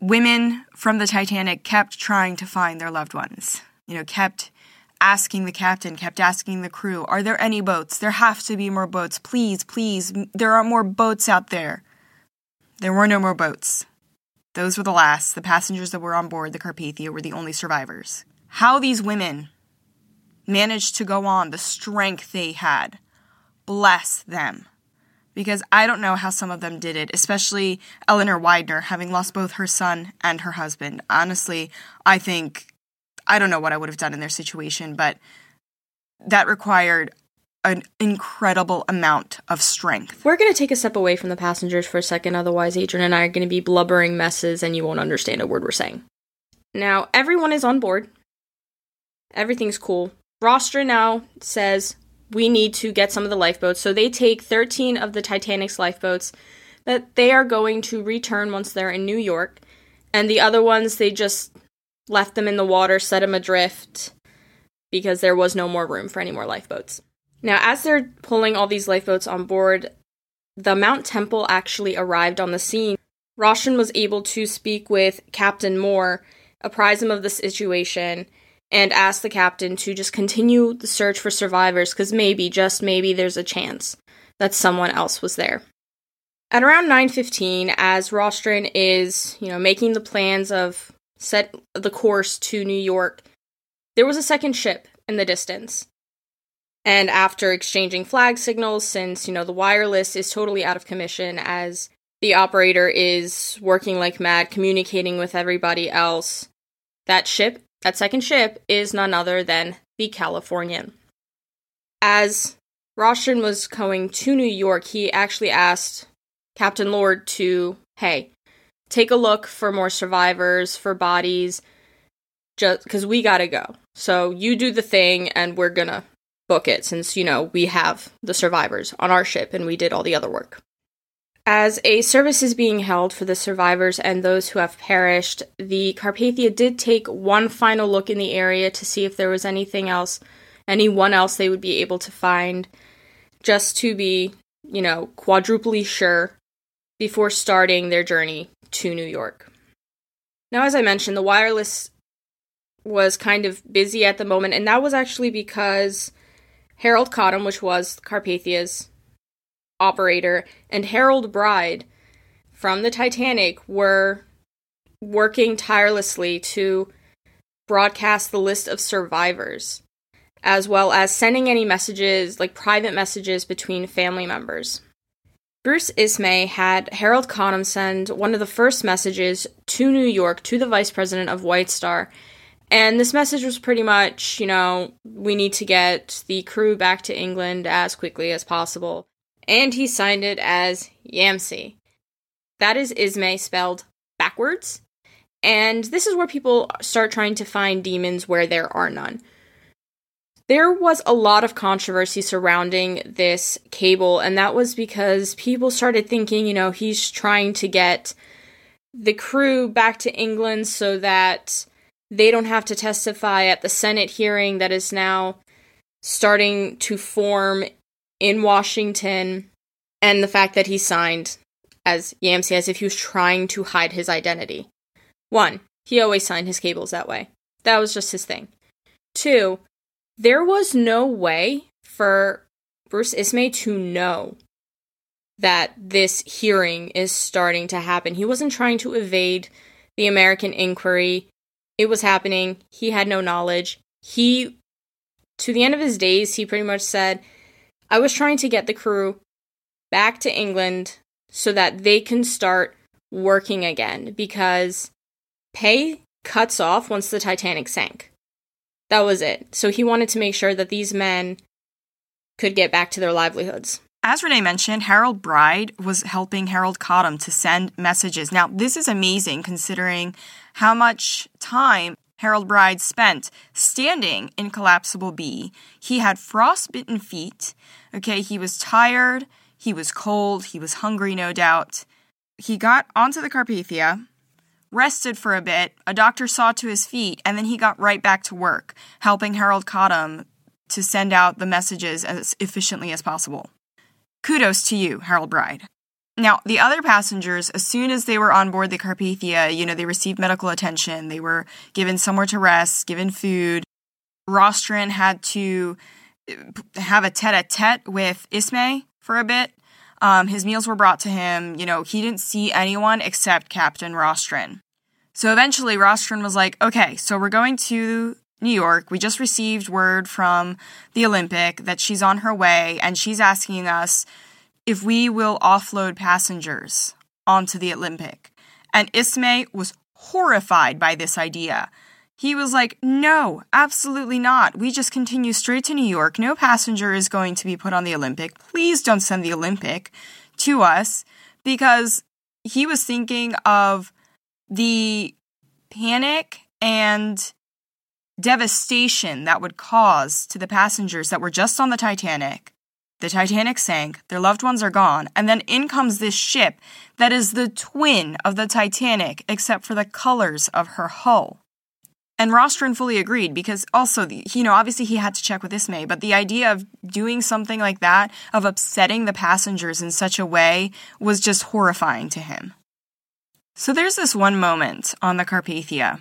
Women from the Titanic kept trying to find their loved ones, you know, kept asking the captain, kept asking the crew, Are there any boats? There have to be more boats. Please, please, there are more boats out there. There were no more boats. Those were the last. The passengers that were on board the Carpathia were the only survivors. How these women managed to go on, the strength they had, bless them. Because I don't know how some of them did it, especially Eleanor Widener, having lost both her son and her husband. Honestly, I think, I don't know what I would have done in their situation, but that required an incredible amount of strength. We're going to take a step away from the passengers for a second, otherwise, Adrian and I are going to be blubbering messes and you won't understand a word we're saying. Now, everyone is on board. Everything's cool. Rostron now says we need to get some of the lifeboats. So they take 13 of the Titanic's lifeboats that they are going to return once they're in New York. And the other ones, they just left them in the water, set them adrift because there was no more room for any more lifeboats. Now, as they're pulling all these lifeboats on board, the Mount Temple actually arrived on the scene. Rostron was able to speak with Captain Moore apprise him of the situation, and ask the captain to just continue the search for survivors because maybe, just maybe, there's a chance that someone else was there. At around 9:15 as Rostron is, you know, making the plans of set the course to New York, there was a second ship in the distance. And after exchanging flag signals since, you know, the wireless is totally out of commission as the operator is working like mad communicating with everybody else, that ship, that second ship is none other than the Californian. As Rostron was going to New York, he actually asked Captain Lord to, hey, take a look for more survivors, for bodies, just because we gotta go. So you do the thing, and we're gonna book it since, you know, we have the survivors on our ship and we did all the other work. As a service is being held for the survivors and those who have perished, the Carpathia did take one final look in the area to see if there was anything else, anyone else they would be able to find, just to be, you know, quadruply sure before starting their journey to New York. Now, as I mentioned, the wireless was kind of busy at the moment, and that was actually because Harold Cottam, which was Carpathia's operator, and Harold Bride from the Titanic were working tirelessly to broadcast the list of survivors, as well as sending any messages, like private messages between family members. Bruce Ismay had Harold Cottam send one of the first messages to New York to the vice president of White Star. And this message was pretty much, you know, we need to get the crew back to England as quickly as possible. And he signed it as Yamsi. That is Ismay spelled backwards. And this is where people start trying to find demons where there are none. There was a lot of controversy surrounding this cable, and that was because people started thinking, you know, he's trying to get the crew back to England so that they don't have to testify at the Senate hearing that is now starting to form in Washington, and the fact that he signed as Yamsi as if he was trying to hide his identity. One, he always signed his cables that way. That was just his thing. Two, there was no way for Bruce Ismay to know that this hearing is starting to happen. He wasn't trying to evade the American inquiry. It was happening. He had no knowledge. He, to the end of his days, he pretty much said, I was trying to get the crew back to England so that they can start working again because pay cuts off once the Titanic sank. That was it. So he wanted to make sure that these men could get back to their livelihoods. As Renee mentioned, Harold Bride was helping Harold Cottam to send messages. Now, this is amazing considering how much time Harold Bride spent standing in Collapsible B. He had frostbitten feet. Okay, he was tired, he was cold, he was hungry, no doubt. He got onto the Carpathia, rested for a bit, a doctor saw to his feet, and then he got right back to work, helping Harold Cottam to send out the messages as efficiently as possible. Kudos to you, Harold Bride. Now, the other passengers, as soon as they were on board the Carpathia, you know, they received medical attention, they were given somewhere to rest, given food. Rostron had to uh, have a tete a tete with Ismay for a bit um, his meals were brought to him. You know, he didn't see anyone except Captain Rostron. So eventually, Rostron was like, okay, so we're going to New York. We just received word from the Olympic that she's on her way, and she's asking us if we will offload passengers onto the Olympic. And Ismay was horrified by this idea. He was like, No, absolutely not. We just continue straight to New York. No passenger is going to be put on the Olympic. Please don't send the Olympic to us because he was thinking of the panic and devastation that would cause to the passengers that were just on the Titanic. The Titanic sank, their loved ones are gone, and then in comes this ship that is the twin of the Titanic, except for the colors of her hull. And Rostron fully agreed because also, you know, obviously he had to check with Ismay, but the idea of doing something like that, of upsetting the passengers in such a way, was just horrifying to him. So there's this one moment on the Carpathia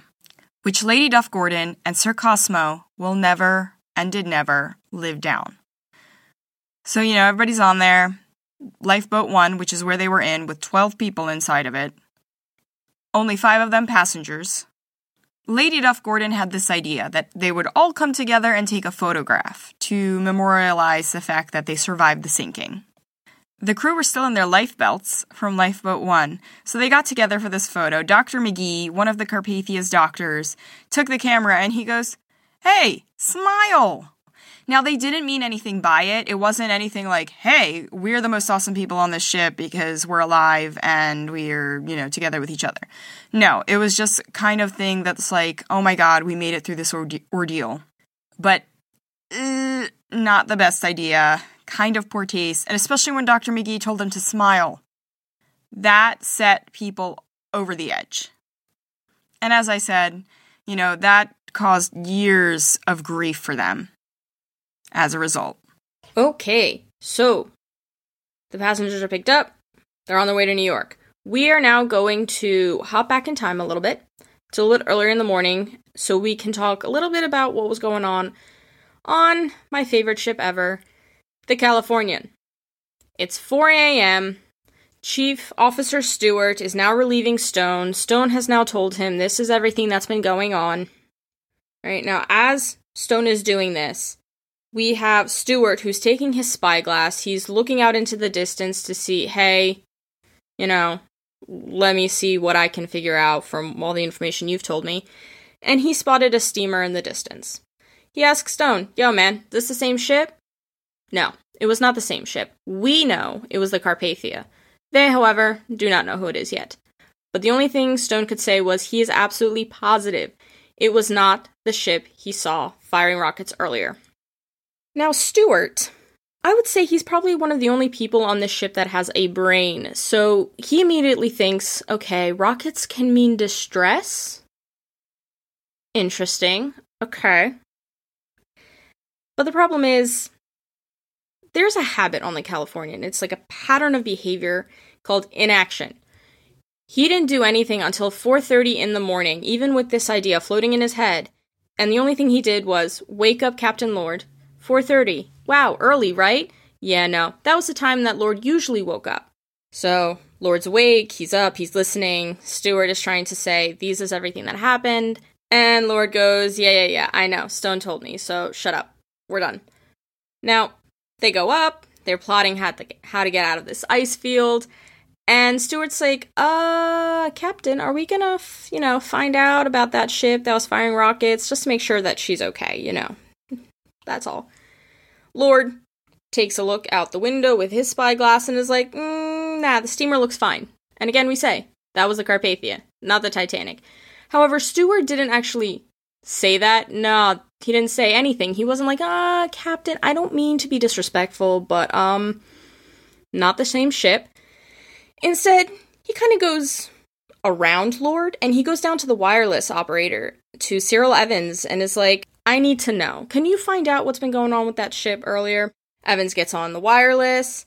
which Lady Duff Gordon and Sir Cosmo will never and did never live down. So, you know, everybody's on there. Lifeboat 1, which is where they were in, with 12 people inside of it. Only five of them passengers. Lady Duff Gordon had this idea that they would all come together and take a photograph to memorialize the fact that they survived the sinking. The crew were still in their life belts from Lifeboat 1, so they got together for this photo. Dr. McGee, one of the Carpathia's doctors, took the camera and he goes, Hey, smile! Now, they didn't mean anything by it. It wasn't anything like, hey, we're the most awesome people on this ship because we're alive and we're, you know, together with each other. No, it was just kind of thing that's like, oh my god, we made it through this orde- ordeal. But, uh, not the best idea kind of poor taste, and especially when Dr. McGee told them to smile. That set people over the edge. And as I said, you know, that caused years of grief for them as a result. Okay, so the passengers are picked up. They're on their way to New York. We are now going to hop back in time a little bit. It's a little earlier in the morning, so we can talk a little bit about what was going on on my favorite ship ever, the Californian. It's 4 a.m. Chief Officer Stewart is now relieving Stone. Stone has now told him this is everything that's been going on. Right now, as Stone is doing this, we have Stewart who's taking his spyglass. He's looking out into the distance to see, hey, you know, let me see what I can figure out from all the information you've told me. And he spotted a steamer in the distance. He asks Stone, Yo, man, this the same ship? No, it was not the same ship. We know it was the Carpathia. They, however, do not know who it is yet. But the only thing Stone could say was he is absolutely positive it was not the ship he saw firing rockets earlier. Now, Stewart, I would say he's probably one of the only people on this ship that has a brain, so he immediately thinks okay, rockets can mean distress? Interesting. Okay. But the problem is, there's a habit on the Californian. It's like a pattern of behavior called inaction. He didn't do anything until 4:30 in the morning, even with this idea floating in his head. And the only thing he did was wake up Captain Lord. 4:30. Wow, early, right? Yeah, no. That was the time that Lord usually woke up. So, Lord's awake, he's up, he's listening. Stewart is trying to say, "These is everything that happened." And Lord goes, "Yeah, yeah, yeah. I know. Stone told me. So, shut up. We're done." Now, they go up. They're plotting how to, how to get out of this ice field. And Stewart's like, uh, Captain, are we gonna, f- you know, find out about that ship that was firing rockets just to make sure that she's okay, you know? That's all. Lord takes a look out the window with his spyglass and is like, mm, nah, the steamer looks fine. And again, we say, that was the Carpathia, not the Titanic. However, Stewart didn't actually say that. No, he didn't say anything. He wasn't like, ah, Captain, I don't mean to be disrespectful, but, um, not the same ship. Instead, he kind of goes around Lord and he goes down to the wireless operator, to Cyril Evans, and is like, I need to know. Can you find out what's been going on with that ship earlier? Evans gets on the wireless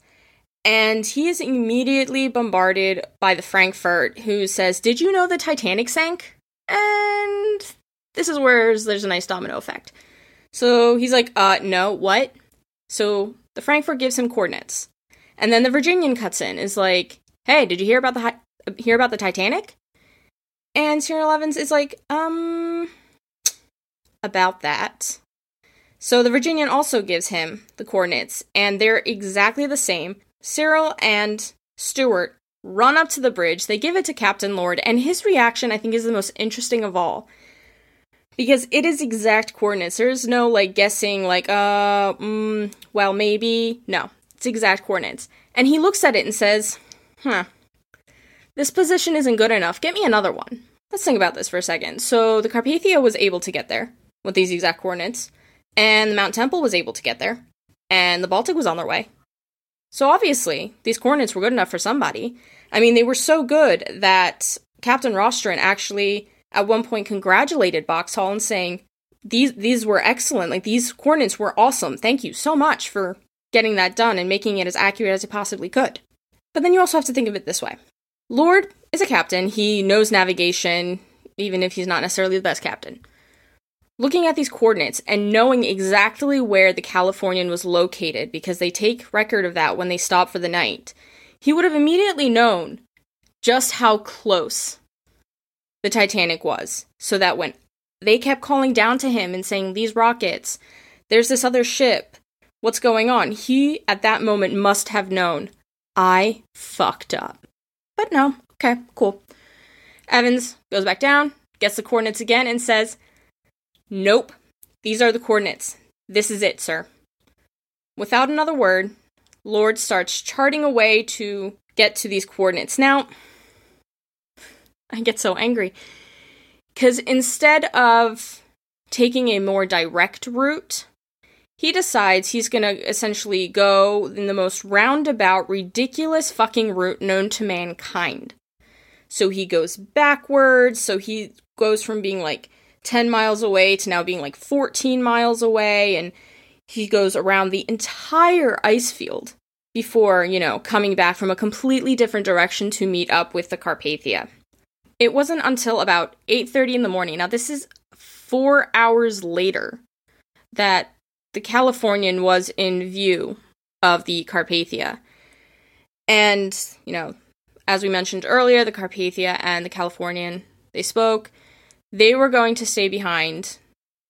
and he is immediately bombarded by the Frankfurt, who says, Did you know the Titanic sank? And this is where there's a nice domino effect. So he's like, uh, no, what? So the Frankfurt gives him coordinates. And then the Virginian cuts in, is like, hey, did you hear about the hi- hear about the Titanic? And Cyril Evans is like, um, about that. So the Virginian also gives him the coordinates, and they're exactly the same. Cyril and Stewart run up to the bridge. They give it to Captain Lord, and his reaction, I think, is the most interesting of all. Because it is exact coordinates. There's no, like, guessing, like, uh, mm, well, maybe. No, it's exact coordinates. And he looks at it and says, huh, this position isn't good enough. Get me another one. Let's think about this for a second. So the Carpathia was able to get there with these exact coordinates, and the Mount Temple was able to get there, and the Baltic was on their way. So obviously, these coordinates were good enough for somebody. I mean, they were so good that Captain Rostron actually at one point congratulated Boxhall and saying, these these were excellent. Like these coordinates were awesome. Thank you so much for getting that done and making it as accurate as you possibly could. But then you also have to think of it this way. Lord is a captain. He knows navigation. even if he's not necessarily the best captain. Looking at these coordinates and knowing exactly where the Californian was located, because they take record of that when they stop for the night, he would have immediately known just how close the Titanic was. So that when they kept calling down to him and saying, These rockets, there's this other ship, what's going on? He, at that moment, must have known, I fucked up. But no, okay, cool. Evans goes back down, gets the coordinates again, and says, Nope, these are the coordinates. This is it, sir. Without another word, Lord starts charting away to get to these coordinates. Now, I get so angry because instead of taking a more direct route, he decides he's going to essentially go in the most roundabout, ridiculous fucking route known to mankind. So he goes backwards, so he goes from being like 10 miles away to now being like 14 miles away, and he goes around the entire ice field before, you know, coming back from a completely different direction to meet up with the Carpathia. It wasn't until about 8:30 in the morning. Now this is 4 hours later that the Californian was in view of the Carpathia. And, you know, as we mentioned earlier, the Carpathia and the Californian, they spoke. They were going to stay behind,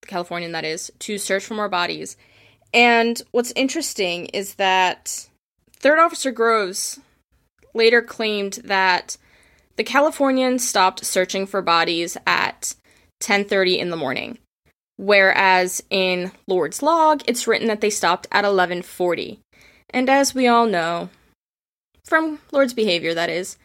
the Californian that is, to search for more bodies. And what's interesting is that Third Officer Groves later claimed that the Californian stopped searching for bodies at 10:30 in the morning, whereas in Lord's log it's written that they stopped at 11:40. And as we all know, from Lord's behavior that is,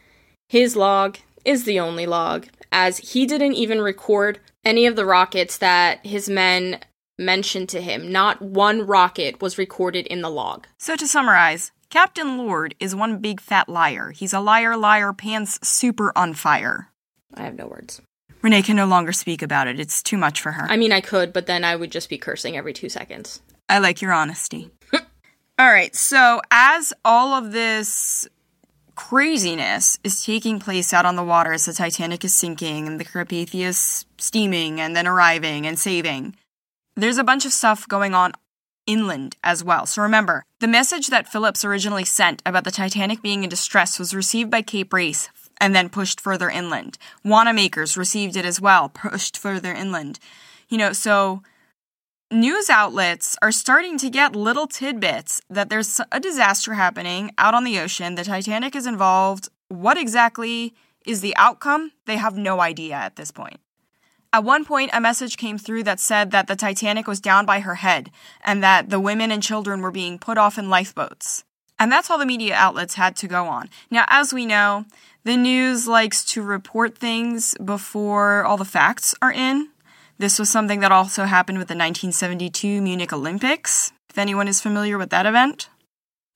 his log is the only log as he didn't even record any of the rockets that his men mentioned to him. Not one rocket was recorded in the log. So to summarize, Captain Lord is one big fat liar. He's a liar, liar, pants super on fire. I have no words. Renee can no longer speak about it. It's too much for her. I mean, I could, but then I would just be cursing every two seconds. I like your honesty. all right, so as all of this craziness is taking place out on the water as the Titanic is sinking and the Carpathia steaming and then arriving and saving, there's a bunch of stuff going on inland as well. So remember, the message that Phillips originally sent about the Titanic being in distress was received by Cape Race and then pushed further inland. Wanamaker's received it as well, pushed further inland. You know, so news outlets are starting to get little tidbits that there's a disaster happening out on the ocean. The Titanic is involved. What exactly is the outcome? They have no idea at this point. At one point, a message came through that said that the Titanic was down by her head and that the women and children were being put off in lifeboats. And that's all the media outlets had to go on. Now, as we know, the news likes to report things before all the facts are in. This was something that also happened with the 1972 Munich Olympics, if anyone is familiar with that event.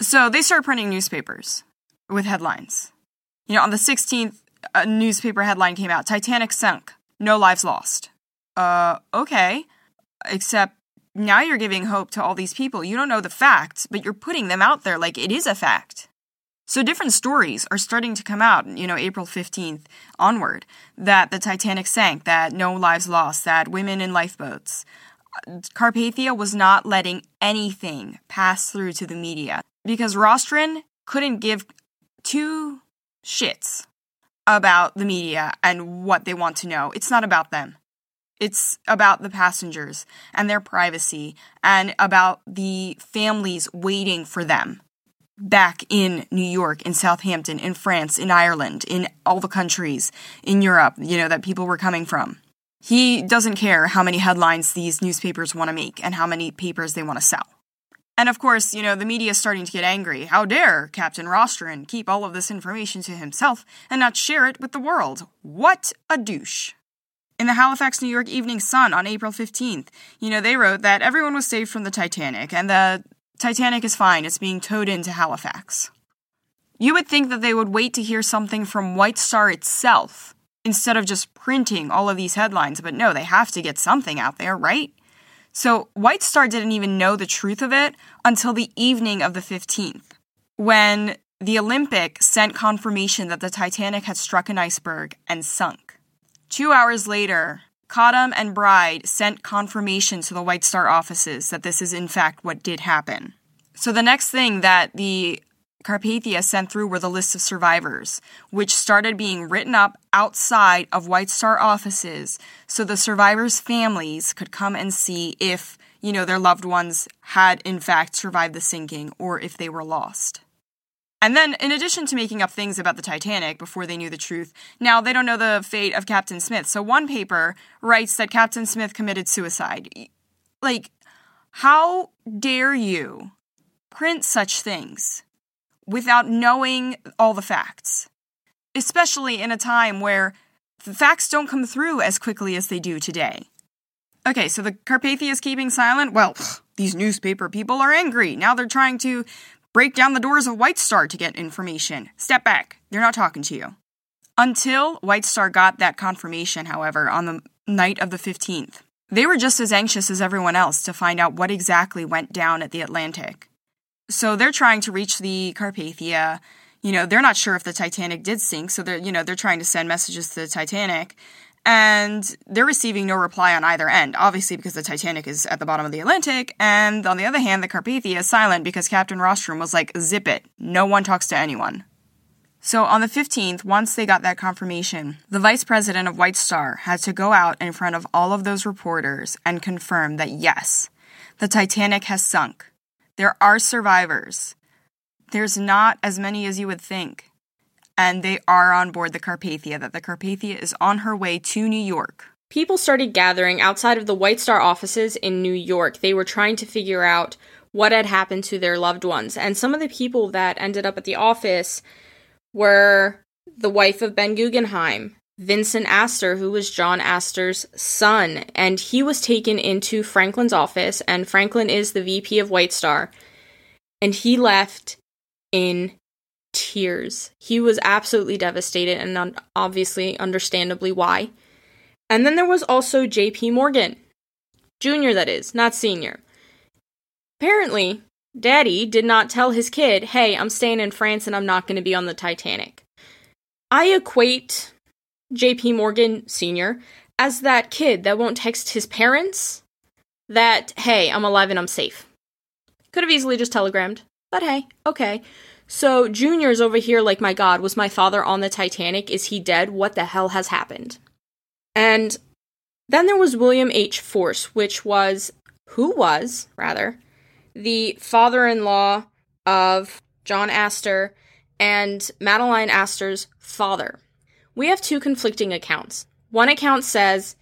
So they start printing newspapers with headlines. You know, on the 16th, a newspaper headline came out Titanic sunk, no lives lost. Uh, okay. Except now you're giving hope to all these people. You don't know the facts, but you're putting them out there like it is a fact. So different stories are starting to come out, you know, April 15th onward, that the Titanic sank, that no lives lost, that women in lifeboats. Carpathia was not letting anything pass through to the media because Rostron couldn't give two shits about the media and what they want to know. It's not about them. It's about the passengers and their privacy and about the families waiting for them back in New York, in Southampton, in France, in Ireland, in all the countries in Europe, you know, that people were coming from. He doesn't care how many headlines these newspapers want to make and how many papers they want to sell. And of course, you know, the media is starting to get angry. How dare Captain Rostron keep all of this information to himself and not share it with the world? What a douche. In the Halifax, New York Evening Sun on April 15th, you know, they wrote that everyone was saved from the Titanic and the Titanic is fine, it's being towed into Halifax. You would think that they would wait to hear something from White Star itself instead of just printing all of these headlines, but no, they have to get something out there, right? So White Star didn't even know the truth of it until the evening of the 15th, when the Olympic sent confirmation that the Titanic had struck an iceberg and sunk. Two hours later, Cottam and Bride sent confirmation to the White Star offices that this is in fact what did happen. So the next thing that the Carpathia sent through were the lists of survivors, which started being written up outside of White Star offices so the survivors' families could come and see if, you know, their loved ones had in fact survived the sinking or if they were lost. And then, in addition to making up things about the Titanic before they knew the truth, now they don't know the fate of Captain Smith. So one paper writes that Captain Smith committed suicide. Like, how dare you print such things? without knowing all the facts, especially in a time where the facts don't come through as quickly as they do today. Okay, so the Carpathia is keeping silent? Well, these newspaper people are angry. Now they're trying to break down the doors of White Star to get information. Step back. They're not talking to you. Until White Star got that confirmation, however, on the night of the 15th, they were just as anxious as everyone else to find out what exactly went down at the Atlantic. So they're trying to reach the Carpathia. You know, they're not sure if the Titanic did sink, so they're, you know, they're trying to send messages to the Titanic. And they're receiving no reply on either end, obviously because the Titanic is at the bottom of the Atlantic, and on the other hand, the Carpathia is silent because Captain Rostron was like, zip it, no one talks to anyone. So on the 15th, once they got that confirmation, the vice president of White Star had to go out in front of all of those reporters and confirm that yes, the Titanic has sunk. There are survivors. There's not as many as you would think. And they are on board the Carpathia, that the Carpathia is on her way to New York. People started gathering outside of the White Star offices in New York. They were trying to figure out what had happened to their loved ones. And some of the people that ended up at the office were the wife of Ben Guggenheim, Vincent Astor, who was John Astor's son, and he was taken into Franklin's office, and Franklin is the VP of White Star, and he left in tears. He was absolutely devastated, and un- obviously, understandably, why. And then there was also J.P. Morgan, Junior, that is, not senior. Apparently, Daddy did not tell his kid, hey, I'm staying in France and I'm not going to be on the Titanic. I equate JP Morgan Sr. as that kid that won't text his parents that, hey, I'm alive and I'm safe. Could have easily just telegrammed, but hey, okay. So Junior's over here like, my god, was my father on the Titanic? Is he dead? What the hell has happened? And then there was William H. Force, which was, who was, rather, the father in law of John Astor and Madeline Astor's father. We have two conflicting accounts. One account says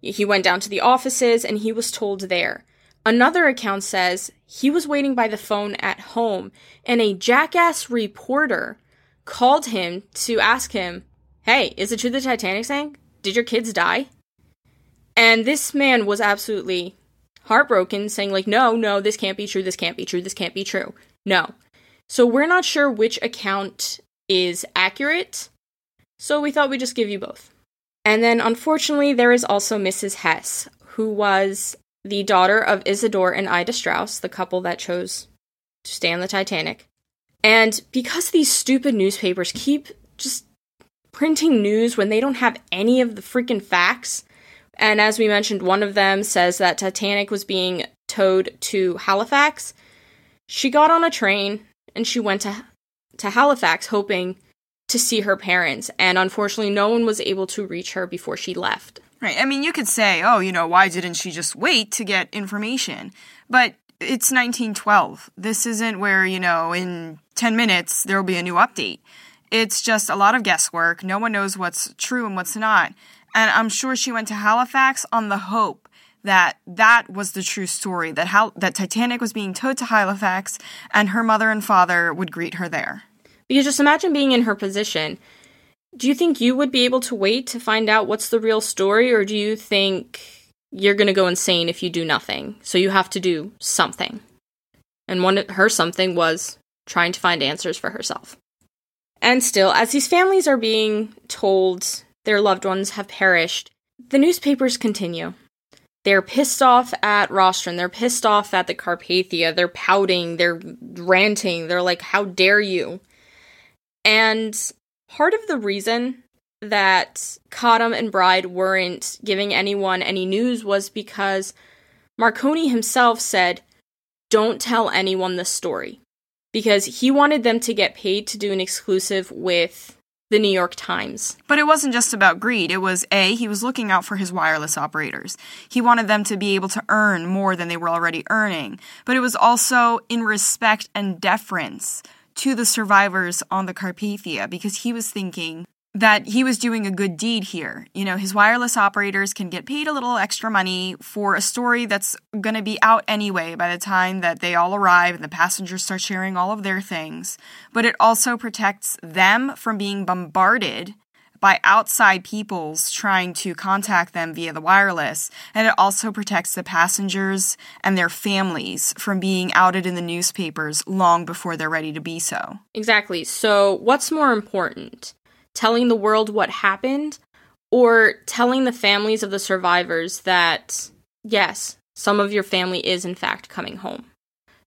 he went down to the offices and he was told there. Another account says he was waiting by the phone at home and a jackass reporter called him to ask him, Hey, is it true the Titanic sank? Did your kids die? And this man was absolutely heartbroken, saying, like, no, no, this can't be true, this can't be true, this can't be true. No. So we're not sure which account is accurate, so we thought we'd just give you both. And then, unfortunately, there is also Mrs. Hess, who was the daughter of Isidore and Ida Straus, the couple that chose to stay on the Titanic. And because these stupid newspapers keep just printing news when they don't have any of the freaking facts, and as we mentioned, one of them says that Titanic was being towed to Halifax. She got on a train and she went to to Halifax hoping to see her parents, and unfortunately, no one was able to reach her before she left. Right. I mean, you could say, oh, you know, why didn't she just wait to get information? But it's 1912. This isn't where, you know, in 10 minutes there will be a new update. It's just a lot of guesswork. No one knows what's true and what's not. And I'm sure she went to Halifax on the hope that that was the true story that how that Titanic was being towed to Halifax and her mother and father would greet her there. Because just imagine being in her position. Do you think you would be able to wait to find out what's the real story, or do you think you're going to go insane if you do nothing? So you have to do something. And one her something was trying to find answers for herself. And still, as these families are being told their loved ones have perished, the newspapers continue. They're pissed off at Rostron. They're pissed off at the Carpathia. They're pouting. They're ranting. They're like, How dare you? And part of the reason that Cottam and Bride weren't giving anyone any news was because Marconi himself said, Don't tell anyone the story. Because he wanted them to get paid to do an exclusive with the New York Times. But it wasn't just about greed. It was A, he was looking out for his wireless operators. He wanted them to be able to earn more than they were already earning. But it was also in respect and deference to the survivors on the Carpathia because he was thinking that he was doing a good deed here. You know, his wireless operators can get paid a little extra money for a story that's going to be out anyway by the time that they all arrive and the passengers start sharing all of their things. But it also protects them from being bombarded by outside peoples trying to contact them via the wireless. And it also protects the passengers and their families from being outed in the newspapers long before they're ready to be so. Exactly. So, what's more important? telling the world what happened or telling the families of the survivors that, yes, some of your family is in fact coming home.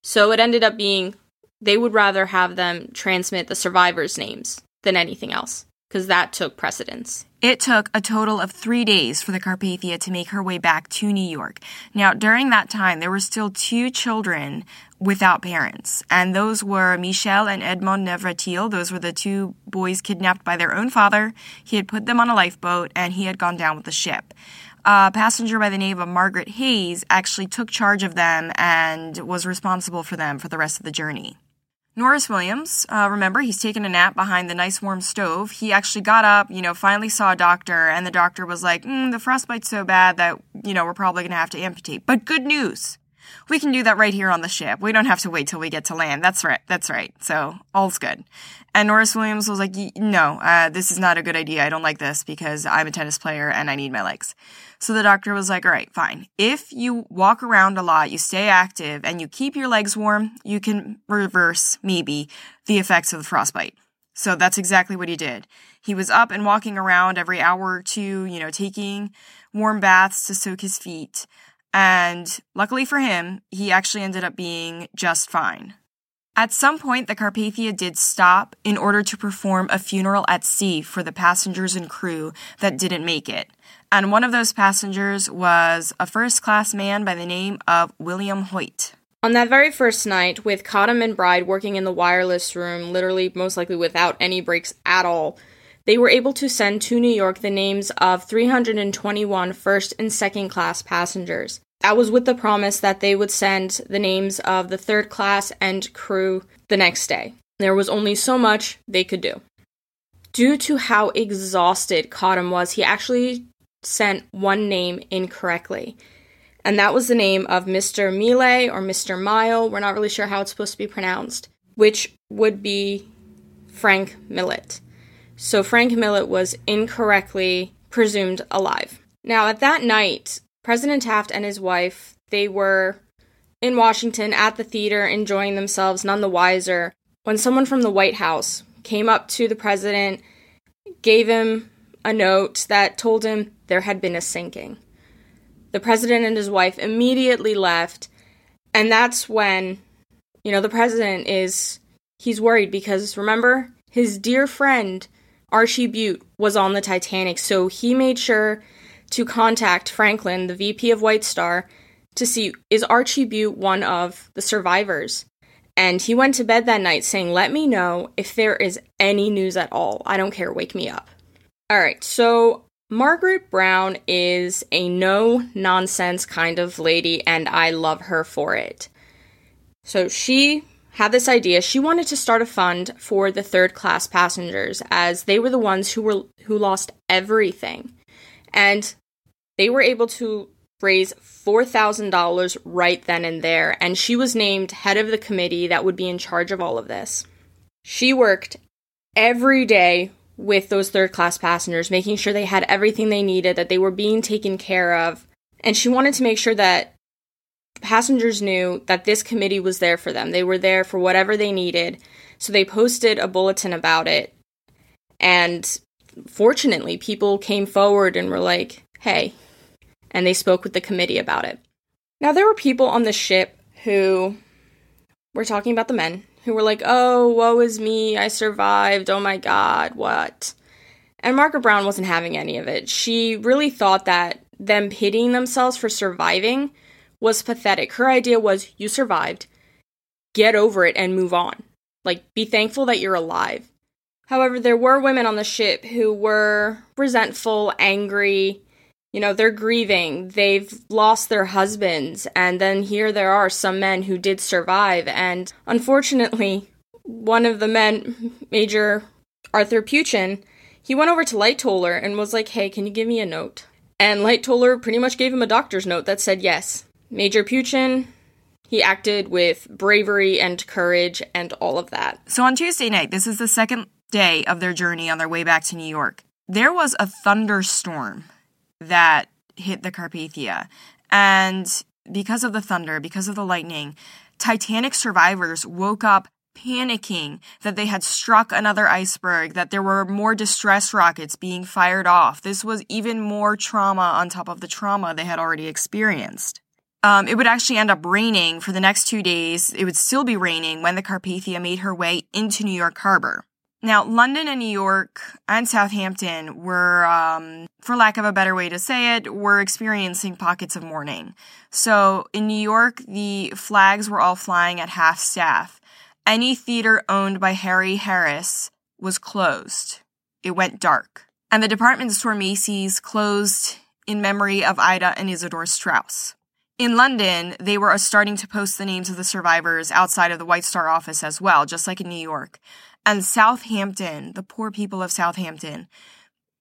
So it ended up being they would rather have them transmit the survivors' names than anything else, because that took precedence. It took a total of three days for the Carpathia to make her way back to New York. Now, during that time, there were still two children without parents. And those were Michel and Edmond Navratil. Those were the two boys kidnapped by their own father. He had put them on a lifeboat and he had gone down with the ship. A passenger by the name of Margaret Hayes actually took charge of them and was responsible for them for the rest of the journey. Norris Williams, uh, remember, he's taken a nap behind the nice warm stove. He actually got up, you know, finally saw a doctor, and the doctor was like, mm, the frostbite's so bad that, you know, we're probably going to have to amputate. But good news we can do that right here on the ship. We don't have to wait till we get to land. That's right. That's right. So all's good. And Norris Williams was like, no, uh, this is not a good idea. I don't like this because I'm a tennis player and I need my legs. So the doctor was like, all right, fine. If you walk around a lot, you stay active and you keep your legs warm, you can reverse maybe the effects of the frostbite. So that's exactly what he did. He was up and walking around every hour or two, you know, taking warm baths to soak his feet. And luckily for him, he actually ended up being just fine. At some point, the Carpathia did stop in order to perform a funeral at sea for the passengers and crew that didn't make it. And one of those passengers was a first class man by the name of William Hoyt. On that very first night, with Cottam and Bride working in the wireless room, literally most likely without any breaks at all, they were able to send to New York the names of 321 first and second class passengers. That was with the promise that they would send the names of the third class and crew the next day. There was only so much they could do. Due to how exhausted Cottam was, he actually sent one name incorrectly. And that was the name of Mr. Mile or Mr. Mile. We're not really sure how it's supposed to be pronounced, which would be Frank Millet. So Frank Millet was incorrectly presumed alive. Now, at that night, President Taft and his wife, they were in Washington at the theater enjoying themselves, none the wiser, when someone from the White House came up to the president, gave him a note that told him there had been a sinking. The president and his wife immediately left, and that's when, you know, the president is he's worried because remember, his dear friend Archie Butt was on the Titanic, so he made sure to contact Franklin, the VP of White Star, to see is Archie Butt one of the survivors. And he went to bed that night saying, Let me know if there is any news at all. I don't care, wake me up. All right, so Margaret Brown is a no nonsense kind of lady, and I love her for it. So she had this idea. She wanted to start a fund for the third class passengers as they were the ones who were who lost everything. And they were able to raise $4,000 right then and there, and she was named head of the committee that would be in charge of all of this. She worked every day with those third class passengers, making sure they had everything they needed, that they were being taken care of, and she wanted to make sure that passengers knew that this committee was there for them. They were there for whatever they needed. So they posted a bulletin about it. And fortunately, people came forward and were like, hey, and they spoke with the committee about it. Now, there were people on the ship who were talking about the men who were like, oh, woe is me, I survived, oh my god, what? And Margaret Brown wasn't having any of it. She really thought that them pitying themselves for surviving was pathetic. Her idea was you survived, get over it and move on. Like, be thankful that you're alive. However, there were women on the ship who were resentful, angry, you know, they're grieving, they've lost their husbands, and then here there are some men who did survive, and unfortunately, one of the men, Major Arthur Peuchen, he went over to Lightoller and was like, hey, can you give me a note? And Lightoller pretty much gave him a doctor's note that said yes. Major Peuchen, he acted with bravery and courage and all of that. So on Tuesday night, this is the second day of their journey on their way back to New York, there was a thunderstorm that hit the Carpathia. And because of the thunder, because of the lightning, Titanic survivors woke up panicking that they had struck another iceberg, that there were more distress rockets being fired off. This was even more trauma on top of the trauma they had already experienced. Um, it would actually end up raining for the next two days. It would still be raining when the Carpathia made her way into New York Harbor. Now, London and New York and Southampton were, um, for lack of a better way to say it, were experiencing pockets of mourning. So in New York, the flags were all flying at half staff. Any theater owned by Harry Harris was closed. It went dark. And the department store Macy's closed in memory of Ida and Isidor Straus. In London, they were uh, starting to post the names of the survivors outside of the White Star office as well, just like in New York. And Southampton, the poor people of Southampton,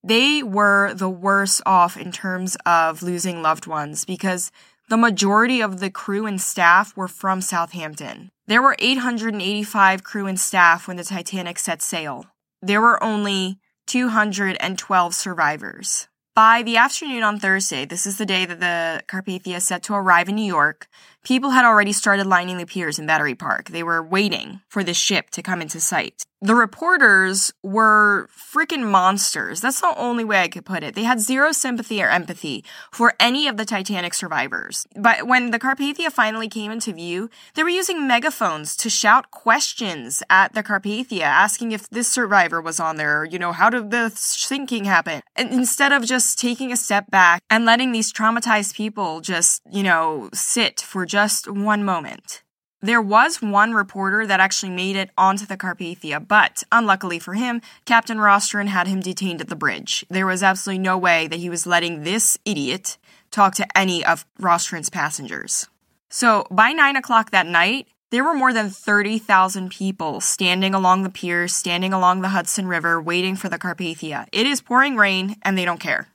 they were the worst off in terms of losing loved ones because the majority of the crew and staff were from Southampton. There were 885 crew and staff when the Titanic set sail. There were only 212 survivors. By the afternoon on Thursday, this is the day that the Carpathia set to arrive in New York, people had already started lining the piers in Battery Park. They were waiting for the ship to come into sight the reporters were freaking monsters. That's the only way I could put it. They had zero sympathy or empathy for any of the Titanic survivors. But when the Carpathia finally came into view, they were using megaphones to shout questions at the Carpathia, asking if this survivor was on there, you know, how did the sinking happen? And instead of just taking a step back and letting these traumatized people just, you know, sit for just one moment. There was one reporter that actually made it onto the Carpathia, but unluckily for him, Captain Rostron had him detained at the bridge. There was absolutely no way that he was letting this idiot talk to any of Rostron's passengers. So by 9 o'clock that night, there were more than 30,000 people standing along the piers, standing along the Hudson River, waiting for the Carpathia. It is pouring rain, and they don't care.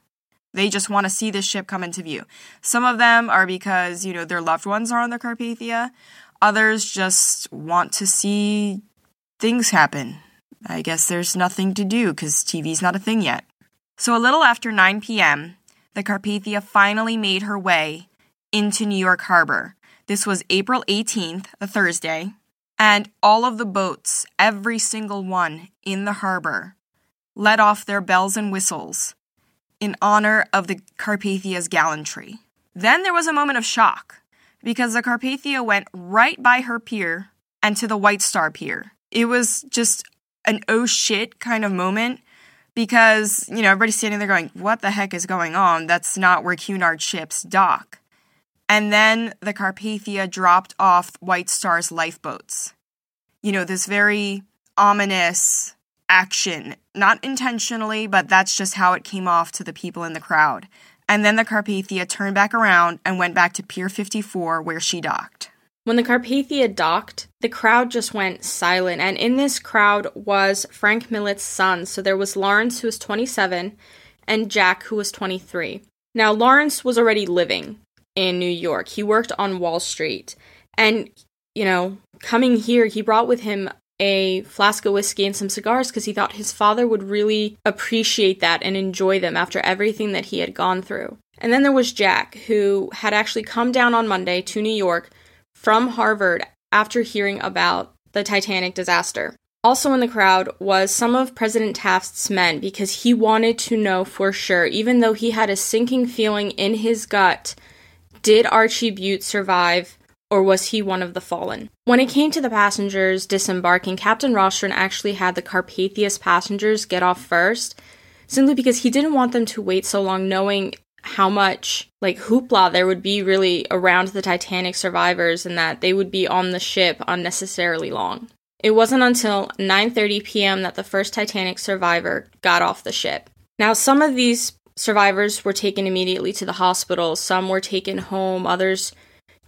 They just want to see this ship come into view. Some of them are because, you know, their loved ones are on the Carpathia. Others just want to see things happen. I guess there's nothing to do because TV's not a thing yet. So, a little after 9 p.m., the Carpathia finally made her way into New York Harbor. This was April 18th, a Thursday, and all of the boats, every single one in the harbor, let off their bells and whistles in honor of the Carpathia's gallantry. Then there was a moment of shock because the Carpathia went right by her pier and to the White Star Pier. It was just an oh shit kind of moment because, you know, everybody's standing there going, what the heck is going on? That's not where Cunard ships dock. And then the Carpathia dropped off White Star's lifeboats. You know, this very ominous action, not intentionally, but that's just how it came off to the people in the crowd and then the Carpathia turned back around and went back to Pier 54 where she docked. When the Carpathia docked, the crowd just went silent, and in this crowd was Frank Millet's son. So there was Lawrence, who was 27, and Jack, who was 23. Now, Lawrence was already living in New York. He worked on Wall Street. And, you know, coming here, he brought with him a flask of whiskey and some cigars because he thought his father would really appreciate that and enjoy them after everything that he had gone through. And then there was Jack, who had actually come down on Monday to New York from Harvard after hearing about the Titanic disaster. Also in the crowd was some of President Taft's men because he wanted to know for sure, even though he had a sinking feeling in his gut, did Archie Butt survive or was he one of the fallen? When it came to the passengers disembarking, Captain Rostron actually had the Carpathia's passengers get off first simply because he didn't want them to wait so long knowing how much like hoopla there would be really around the Titanic survivors and that they would be on the ship unnecessarily long. It wasn't until 9:30 p.m. that the first Titanic survivor got off the ship. Now some of these survivors were taken immediately to the hospital, some were taken home, others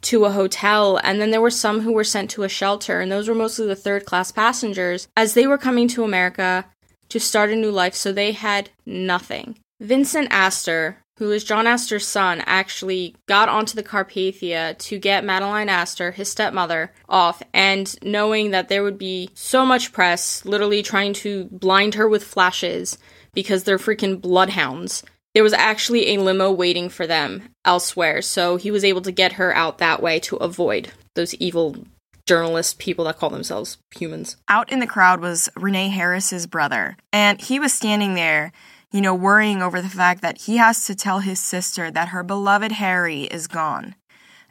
to a hotel, and then there were some who were sent to a shelter, and those were mostly the third class passengers as they were coming to America to start a new life, so they had nothing. Vincent Astor, who is John Astor's son, actually got onto the Carpathia to get Madeline Astor, his stepmother, off, and knowing that there would be so much press, literally trying to blind her with flashes because they're freaking bloodhounds. There was actually a limo waiting for them elsewhere, so he was able to get her out that way to avoid those evil journalist people that call themselves humans. Out in the crowd was Renee Harris's brother, and he was standing there you know, worrying over the fact that he has to tell his sister that her beloved Harry is gone.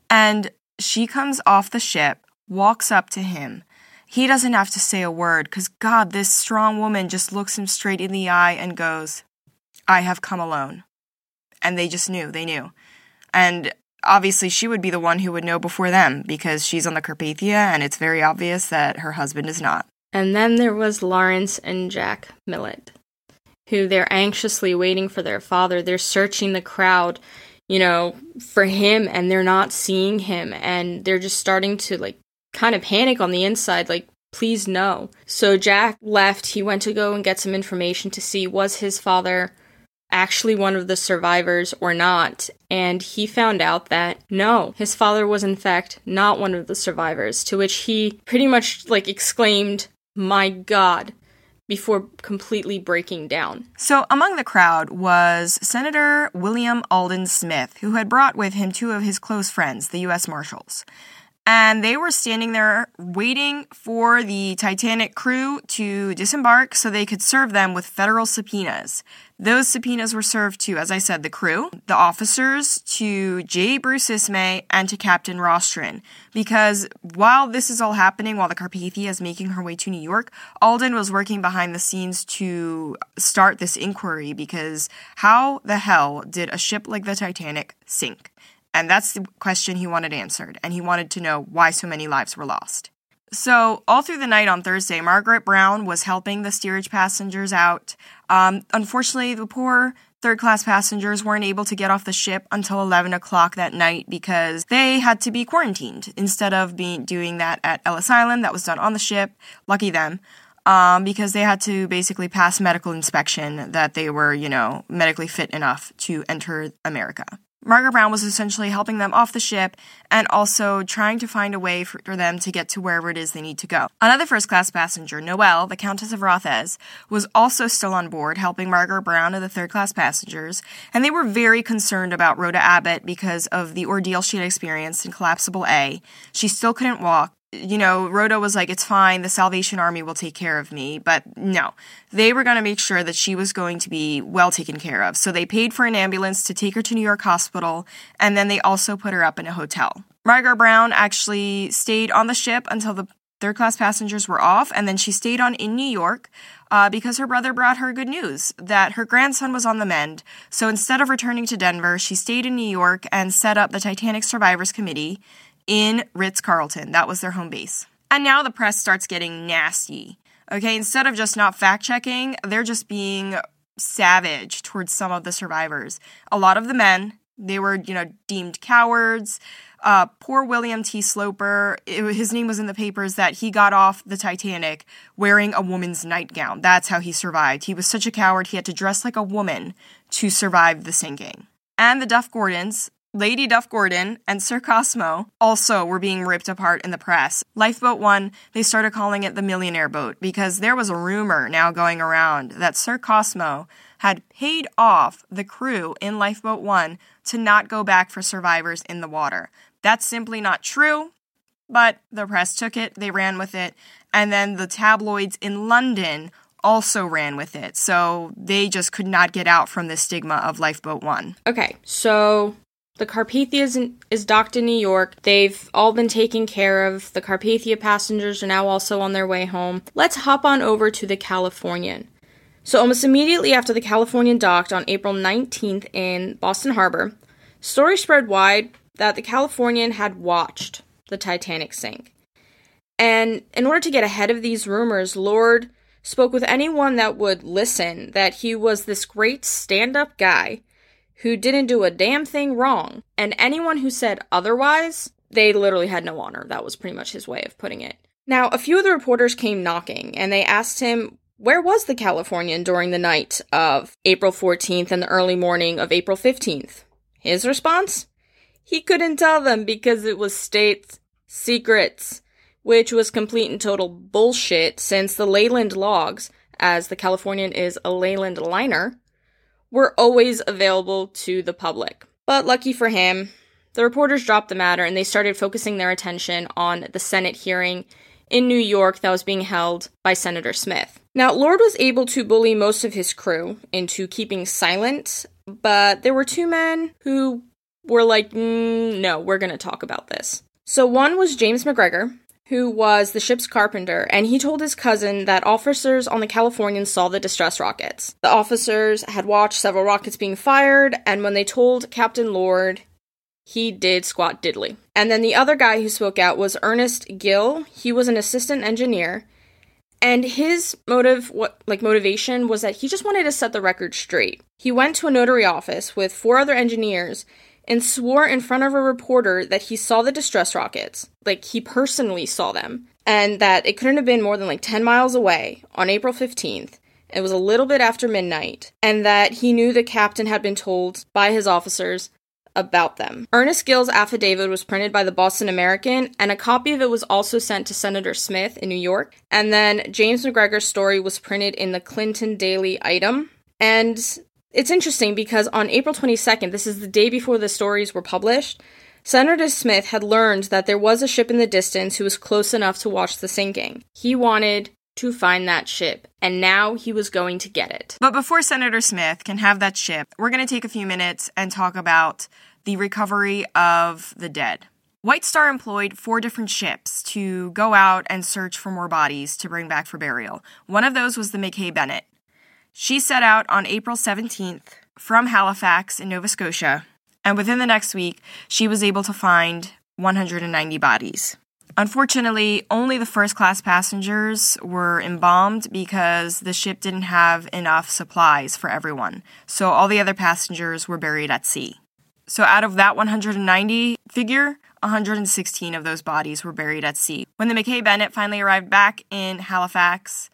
And she comes off the ship, walks up to him. He doesn't have to say a word because, God, this strong woman just looks him straight in the eye and goes, I have come alone. And they just knew, they knew. And obviously, she would be the one who would know before them because she's on the Carpathia and it's very obvious that her husband is not. And then there was Lawrence and Jack Millet who they're anxiously waiting for their father. They're searching the crowd, you know, for him and they're not seeing him and they're just starting to like kind of panic on the inside like please no. So Jack left. He went to go and get some information to see was his father actually one of the survivors or not. And he found out that no, his father was in fact not one of the survivors, to which he pretty much like exclaimed, My God, before completely breaking down. So, among the crowd was Senator William Alden Smith, who had brought with him two of his close friends, the U.S. Marshals and they were standing there waiting for the Titanic crew to disembark so they could serve them with federal subpoenas. Those subpoenas were served to, as I said, the crew, the officers, to J. Bruce Ismay, and to Captain Rostron. Because while this is all happening, while the Carpathia is making her way to New York, Alden was working behind the scenes to start this inquiry because how the hell did a ship like the Titanic sink? And that's the question he wanted answered, and he wanted to know why so many lives were lost. So, all through the night on Thursday, Margaret Brown was helping the steerage passengers out. Um, unfortunately, the poor third class passengers weren't able to get off the ship until 11 o'clock that night because they had to be quarantined instead of being doing that at Ellis Island. That was done on the ship. Lucky them. Um, because they had to basically pass medical inspection that they were, you know, medically fit enough to enter America. Margaret Brown was essentially helping them off the ship and also trying to find a way for, them to get to wherever it is they need to go. Another first class passenger, Noelle, the Countess of Rothes, was also still on board helping Margaret Brown and the third class passengers, and they were very concerned about Rhoda Abbott because of the ordeal she had experienced in Collapsible A. She still couldn't walk, you know, Rhoda was like, it's fine, the Salvation Army will take care of me. But no, they were going to make sure that she was going to be well taken care of. So they paid for an ambulance to take her to New York Hospital, and then they also put her up in a hotel. Margaret Brown actually stayed on the ship until the third class passengers were off, and then she stayed on in New York uh, because her brother brought her good news that her grandson was on the mend. So instead of returning to Denver, she stayed in New York and set up the Titanic Survivors Committee in Ritz Carlton. That was their home base. And now the press starts getting nasty. Okay, instead of just not fact checking, they're just being savage towards some of the survivors. A lot of the men, they were, you know, deemed cowards. Uh, poor William T. Sloper, it, his name was in the papers that he got off the Titanic wearing a woman's nightgown. That's how he survived. He was such a coward, he had to dress like a woman to survive the sinking. And the Duff Gordons, Lady Duff Gordon and Sir Cosmo also were being ripped apart in the press. Lifeboat 1, they started calling it the millionaire boat because there was a rumor now going around that Sir Cosmo had paid off the crew in Lifeboat 1 to not go back for survivors in the water. That's simply not true, but the press took it, they ran with it, and then the tabloids in London also ran with it. So they just could not get out from the stigma of Lifeboat 1. Okay, so the Carpathia is, in, is docked in New York. They've all been taken care of. The Carpathia passengers are now also on their way home. Let's hop on over to the Californian. So, almost immediately after the Californian docked on April 19th in Boston Harbor, story spread wide that the Californian had watched the Titanic sink. And in order to get ahead of these rumors, Lord spoke with anyone that would listen that he was this great stand up guy who didn't do a damn thing wrong. And anyone who said otherwise, they literally had no honor. That was pretty much his way of putting it. Now, a few of the reporters came knocking and they asked him where was the Californian during the night of April 14th and the early morning of April 15th. His response? He couldn't tell them because it was state secrets which was complete and total bullshit since the Leyland logs, as the Californian is a Leyland liner, were always available to the public. But lucky for him, the reporters dropped the matter and they started focusing their attention on the Senate hearing in New York that was being held by Senator Smith. Now, Lord was able to bully most of his crew into keeping silent, but there were two men who were like, mm, no, we're going to talk about this. So one was James McGregor, who was the ship's carpenter, and he told his cousin that officers on the Californian saw the distress rockets. The officers had watched several rockets being fired, and when they told Captain Lord, he did squat diddly. And then the other guy who spoke out was Ernest Gill. He was an assistant engineer, and his motive, what like motivation, was that he just wanted to set the record straight. He went to a notary office with four other engineers and swore in front of a reporter that he saw the distress rockets, like he personally saw them, and that it couldn't have been more than like 10 miles away on April 15th. It was a little bit after midnight, and that he knew the captain had been told by his officers about them. Ernest Gill's affidavit was printed by the Boston American, and a copy of it was also sent to Senator Smith in New York. And then James McGregor's story was printed in the Clinton Daily Item. And it's interesting because on April 22nd, this is the day before the stories were published, Senator Smith had learned that there was a ship in the distance who was close enough to watch the sinking. He wanted to find that ship, and now he was going to get it. But before Senator Smith can have that ship, we're going to take a few minutes and talk about the recovery of the dead. White Star employed four different ships to go out and search for more bodies to bring back for burial. One of those was the Mackay Bennett. She set out on April 17th from Halifax in Nova Scotia, and within the next week, she was able to find 190 bodies. Unfortunately, only the first class passengers were embalmed because the ship didn't have enough supplies for everyone, so all the other passengers were buried at sea. So, out of that 190 figure, 116 of those bodies were buried at sea. When the Mackay Bennett finally arrived back in Halifax,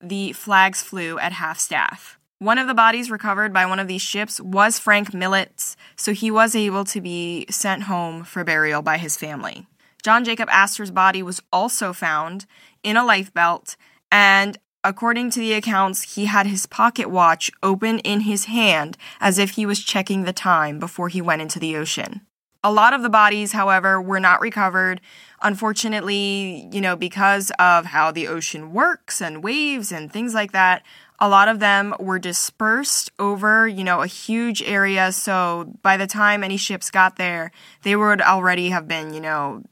the flags flew at half staff. One of the bodies recovered by one of these ships was Frank Millet's, so he was able to be sent home for burial by his family. John Jacob Astor's body was also found in a life belt, and according to the accounts, he had his pocket watch open in his hand as if he was checking the time before he went into the ocean. A lot of the bodies, however, were not recovered. Unfortunately, you know, because of how the ocean works and waves and things like that, a lot of them were dispersed over, you know, a huge area. So by the time any ships got there, they would already have been, you know,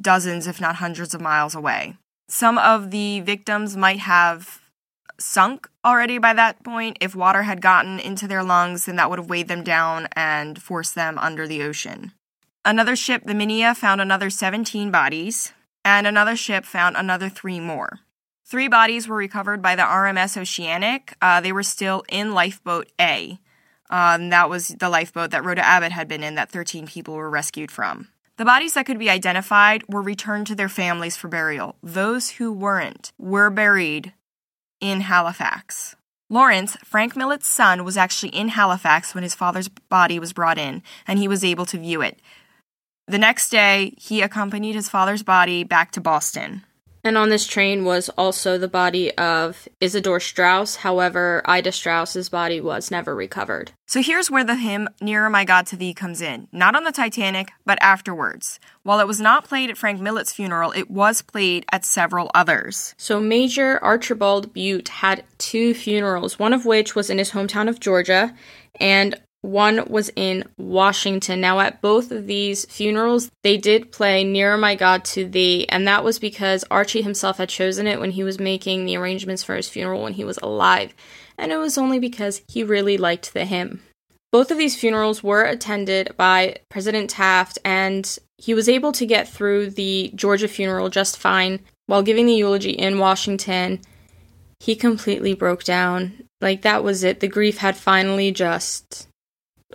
dozens, if not hundreds of miles away. Some of the victims might have sunk already by that point. If water had gotten into their lungs, then that would have weighed them down and forced them under the ocean. Another ship, the Minia, found another 17 bodies, and another ship found another three more. Three bodies were recovered by the RMS Oceanic. Uh, they were still in Lifeboat A. Um, that was the lifeboat that Rhoda Abbott had been in, that 13 people were rescued from. The bodies that could be identified were returned to their families for burial. Those who weren't were buried in Halifax. Lawrence, Frank Millet's son, was actually in Halifax when his father's body was brought in, and he was able to view it. The next day, he accompanied his father's body back to Boston. And on this train was also the body of Isidor Straus. However, Ida Straus's body was never recovered. So here's where the hymn Nearer My God to Thee comes in. Not on the Titanic, but afterwards. While it was not played at Frank Millet's funeral, it was played at several others. So Major Archibald Butt had two funerals, one of which was in his hometown of Georgia, and one was in Washington. Now, at both of these funerals, they did play Nearer My God to Thee, and that was because Archie himself had chosen it when he was making the arrangements for his funeral when he was alive, and it was only because he really liked the hymn. Both of these funerals were attended by President Taft, and he was able to get through the Georgia funeral just fine. While giving the eulogy in Washington, he completely broke down. Like, that was it. The grief had finally just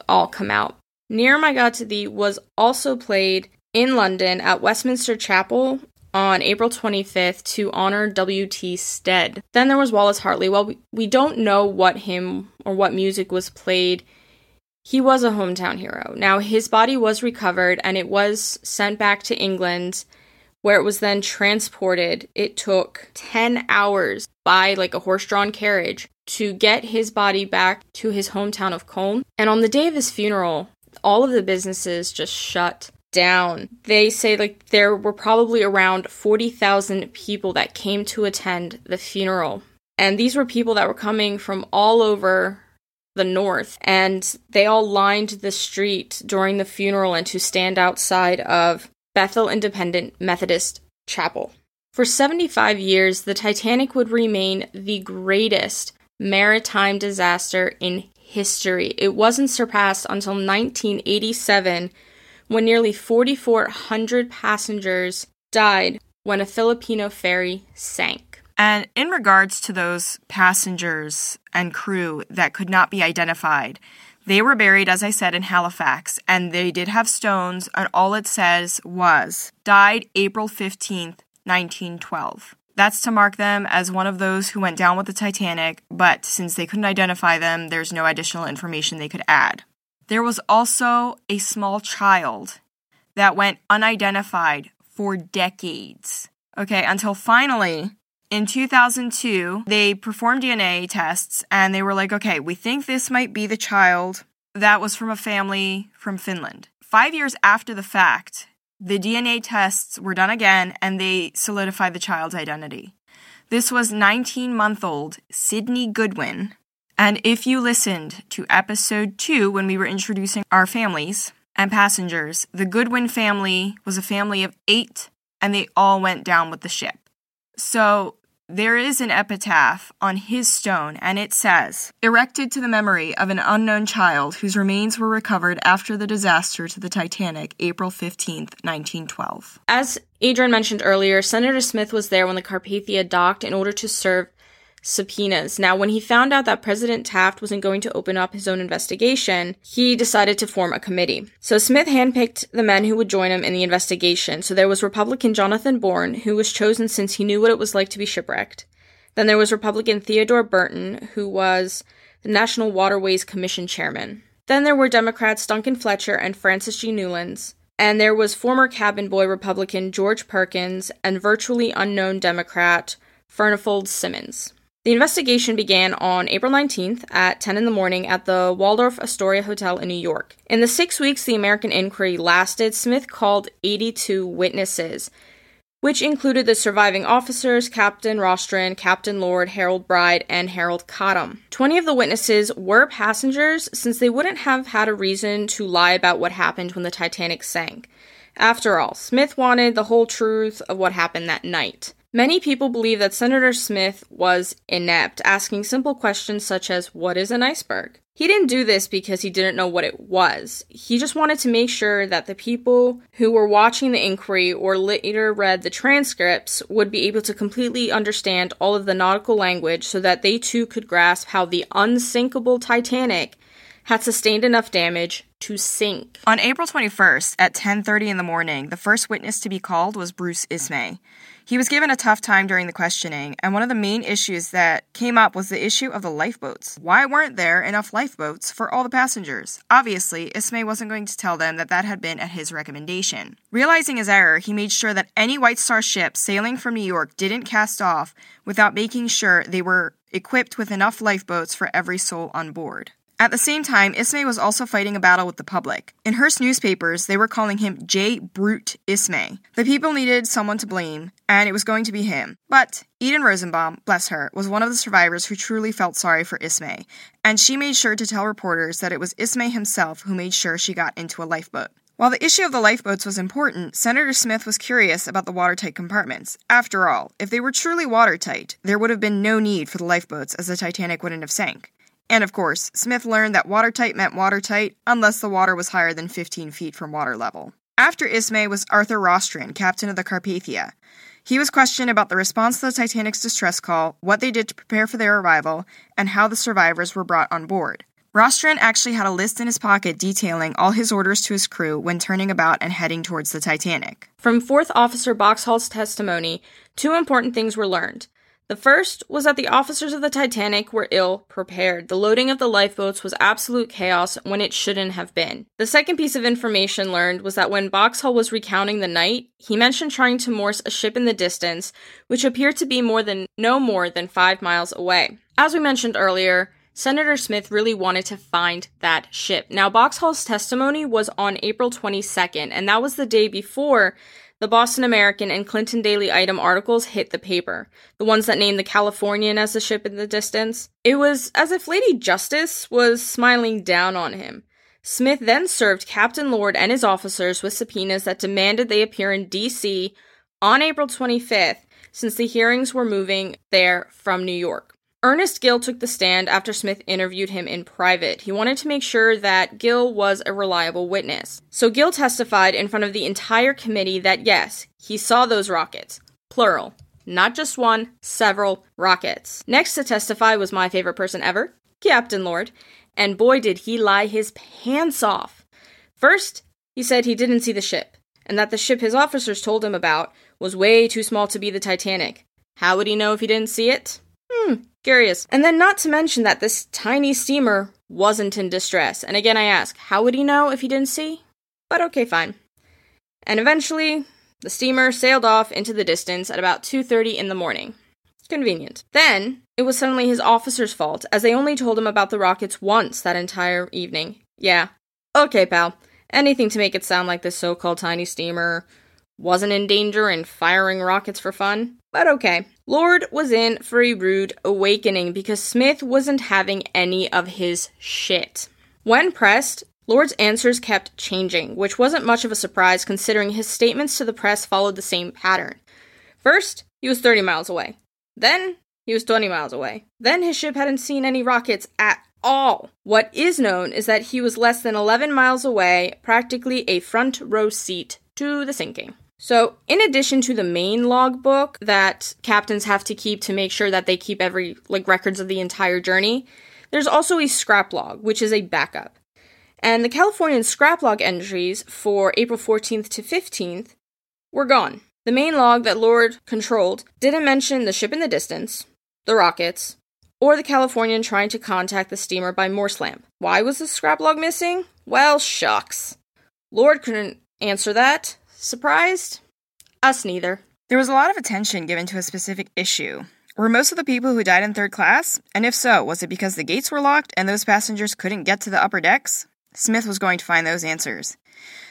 all come out. Near My God to Thee was also played in London at Westminster Chapel on April 25th to honor W.T. Stead. Then there was Wallace Hartley. Well, we, we don't know what hymn or what music was played. He was a hometown hero. Now, his body was recovered and it was sent back to England where it was then transported. It took 10 hours by like a horse drawn carriage to get his body back to his hometown of Colne. And on the day of his funeral, all of the businesses just shut down. They say like there were probably around 40,000 people that came to attend the funeral. And these were people that were coming from all over the north and they all lined the street during the funeral and to stand outside of Bethel Independent Methodist Chapel. For 75 years, the Titanic would remain the greatest maritime disaster in history. It wasn't surpassed until 1987 when nearly 4,400 passengers died when a Filipino ferry sank. And in regards to those passengers and crew that could not be identified, they were buried, as I said, in Halifax, and they did have stones, and all it says was died April 15th, 1912. That's to mark them as one of those who went down with the Titanic, but since they couldn't identify them, there's no additional information they could add. There was also a small child that went unidentified for decades. Okay, until finally, in 2002, they performed DNA tests and they were like, okay, we think this might be the child that was from a family from Finland. Five years after the fact, the DNA tests were done again and they solidified the child's identity. This was 19 month old Sydney Goodwin. And if you listened to episode two when we were introducing our families and passengers, the Goodwin family was a family of eight and they all went down with the ship. So there is an epitaph on his stone, and it says, Erected to the memory of an unknown child whose remains were recovered after the disaster to the Titanic, April 15, 1912. As Adrian mentioned earlier, Senator Smith was there when the Carpathia docked in order to serve subpoenas. Now, when he found out that President Taft wasn't going to open up his own investigation, he decided to form a committee. So Smith handpicked the men who would join him in the investigation. So there was Republican Jonathan Bourne, who was chosen since he knew what it was like to be shipwrecked. Then there was Republican Theodore Burton, who was the National Waterways Commission chairman. Then there were Democrats Duncan Fletcher and Francis G. Newlands. And there was former cabin boy Republican George Perkins and virtually unknown Democrat Furnifold Simmons. The investigation began on April 19th at 10 in the morning at the Waldorf Astoria Hotel in New York. In the six weeks the American inquiry lasted, Smith called 82 witnesses, which included the surviving officers Captain Rostron, Captain Lord, Harold Bride, and Harold Cottam. 20 of the witnesses were passengers since they wouldn't have had a reason to lie about what happened when the Titanic sank. After all, Smith wanted the whole truth of what happened that night. Many people believe that Senator Smith was inept, asking simple questions such as, What is an iceberg? He didn't do this because he didn't know what it was. He just wanted to make sure that the people who were watching the inquiry or later read the transcripts would be able to completely understand all of the nautical language so that they too could grasp how the unsinkable Titanic had sustained enough damage to sink. On April 21st at 10:30 in the morning, the first witness to be called was Bruce Ismay. He was given a tough time during the questioning, and one of the main issues that came up was the issue of the lifeboats. Why weren't there enough lifeboats for all the passengers? Obviously, Ismay wasn't going to tell them that that had been at his recommendation. Realizing his error, he made sure that any White Star ship sailing from New York didn't cast off without making sure they were equipped with enough lifeboats for every soul on board. At the same time, Ismay was also fighting a battle with the public. In Hearst newspapers, they were calling him J. Brute Ismay. The people needed someone to blame, and it was going to be him. But Eden Rosenbaum, bless her, was one of the survivors who truly felt sorry for Ismay, and she made sure to tell reporters that it was Ismay himself who made sure she got into a lifeboat. While the issue of the lifeboats was important, Senator Smith was curious about the watertight compartments. After all, if they were truly watertight, there would have been no need for the lifeboats as the Titanic wouldn't have sank. And of course, Smith learned that watertight meant watertight unless the water was higher than 15 feet from water level. After Ismay was Arthur Rostron, captain of the Carpathia. He was questioned about the response to the Titanic's distress call, what they did to prepare for their arrival, and how the survivors were brought on board. Rostron actually had a list in his pocket detailing all his orders to his crew when turning about and heading towards the Titanic. From Fourth Officer Boxhall's testimony, two important things were learned. The first was that the officers of the Titanic were ill prepared. The loading of the lifeboats was absolute chaos when it shouldn't have been. The second piece of information learned was that when Boxhall was recounting the night, he mentioned trying to Morse a ship in the distance, which appeared to be more than no more than five miles away. As we mentioned earlier, Senator Smith really wanted to find that ship. Now, Boxhall's testimony was on April 22nd, and that was the day before the Boston American and Clinton Daily Item articles hit the paper, the ones that named the Californian as the ship in the distance. It was as if Lady Justice was smiling down on him. Smith then served Captain Lord and his officers with subpoenas that demanded they appear in D.C. on April 25th, since the hearings were moving there from New York. Ernest Gill took the stand after Smith interviewed him in private. He wanted to make sure that Gill was a reliable witness. So Gill testified in front of the entire committee that yes, he saw those rockets. Plural. Not just one, several rockets. Next to testify was my favorite person ever, Captain Lord. And boy, did he lie his pants off. First, he said he didn't see the ship, and that the ship his officers told him about was way too small to be the Titanic. How would he know if he didn't see it? Hmm, Curious. And then, not to mention that this tiny steamer wasn't in distress. And again, I ask, how would he know if he didn't see? But okay, fine. And eventually, the steamer sailed off into the distance at about 2:30 in the morning. Convenient. Then, it was suddenly his officer's fault, as they only told him about the rockets once that entire evening. Yeah. Okay, pal. Anything to make it sound like this so-called tiny steamer wasn't in danger and firing rockets for fun. But okay. Lord was in for a rude awakening because Smith wasn't having any of his shit. When pressed, Lord's answers kept changing, which wasn't much of a surprise considering his statements to the press followed the same pattern. First, he was 30 miles away. Then, he was 20 miles away. Then, his ship hadn't seen any rockets at all. What is known is that he was less than 11 miles away, practically a front row seat to the sinking. So, in addition to the main logbook that captains have to keep to make sure that they keep every like records of the entire journey, there's also a scrap log, which is a backup. And the Californian scrap log entries for April 14th to 15th were gone. The main log that Lord controlled didn't mention the ship in the distance, the rockets, or the Californian trying to contact the steamer by Morse lamp. Why was the scrap log missing? Well, shucks. Lord couldn't answer that, Surprised? Us neither. There was a lot of attention given to a specific issue. Were most of the people who died in third class? And if so, was it because the gates were locked and those passengers couldn't get to the upper decks? Smith was going to find those answers.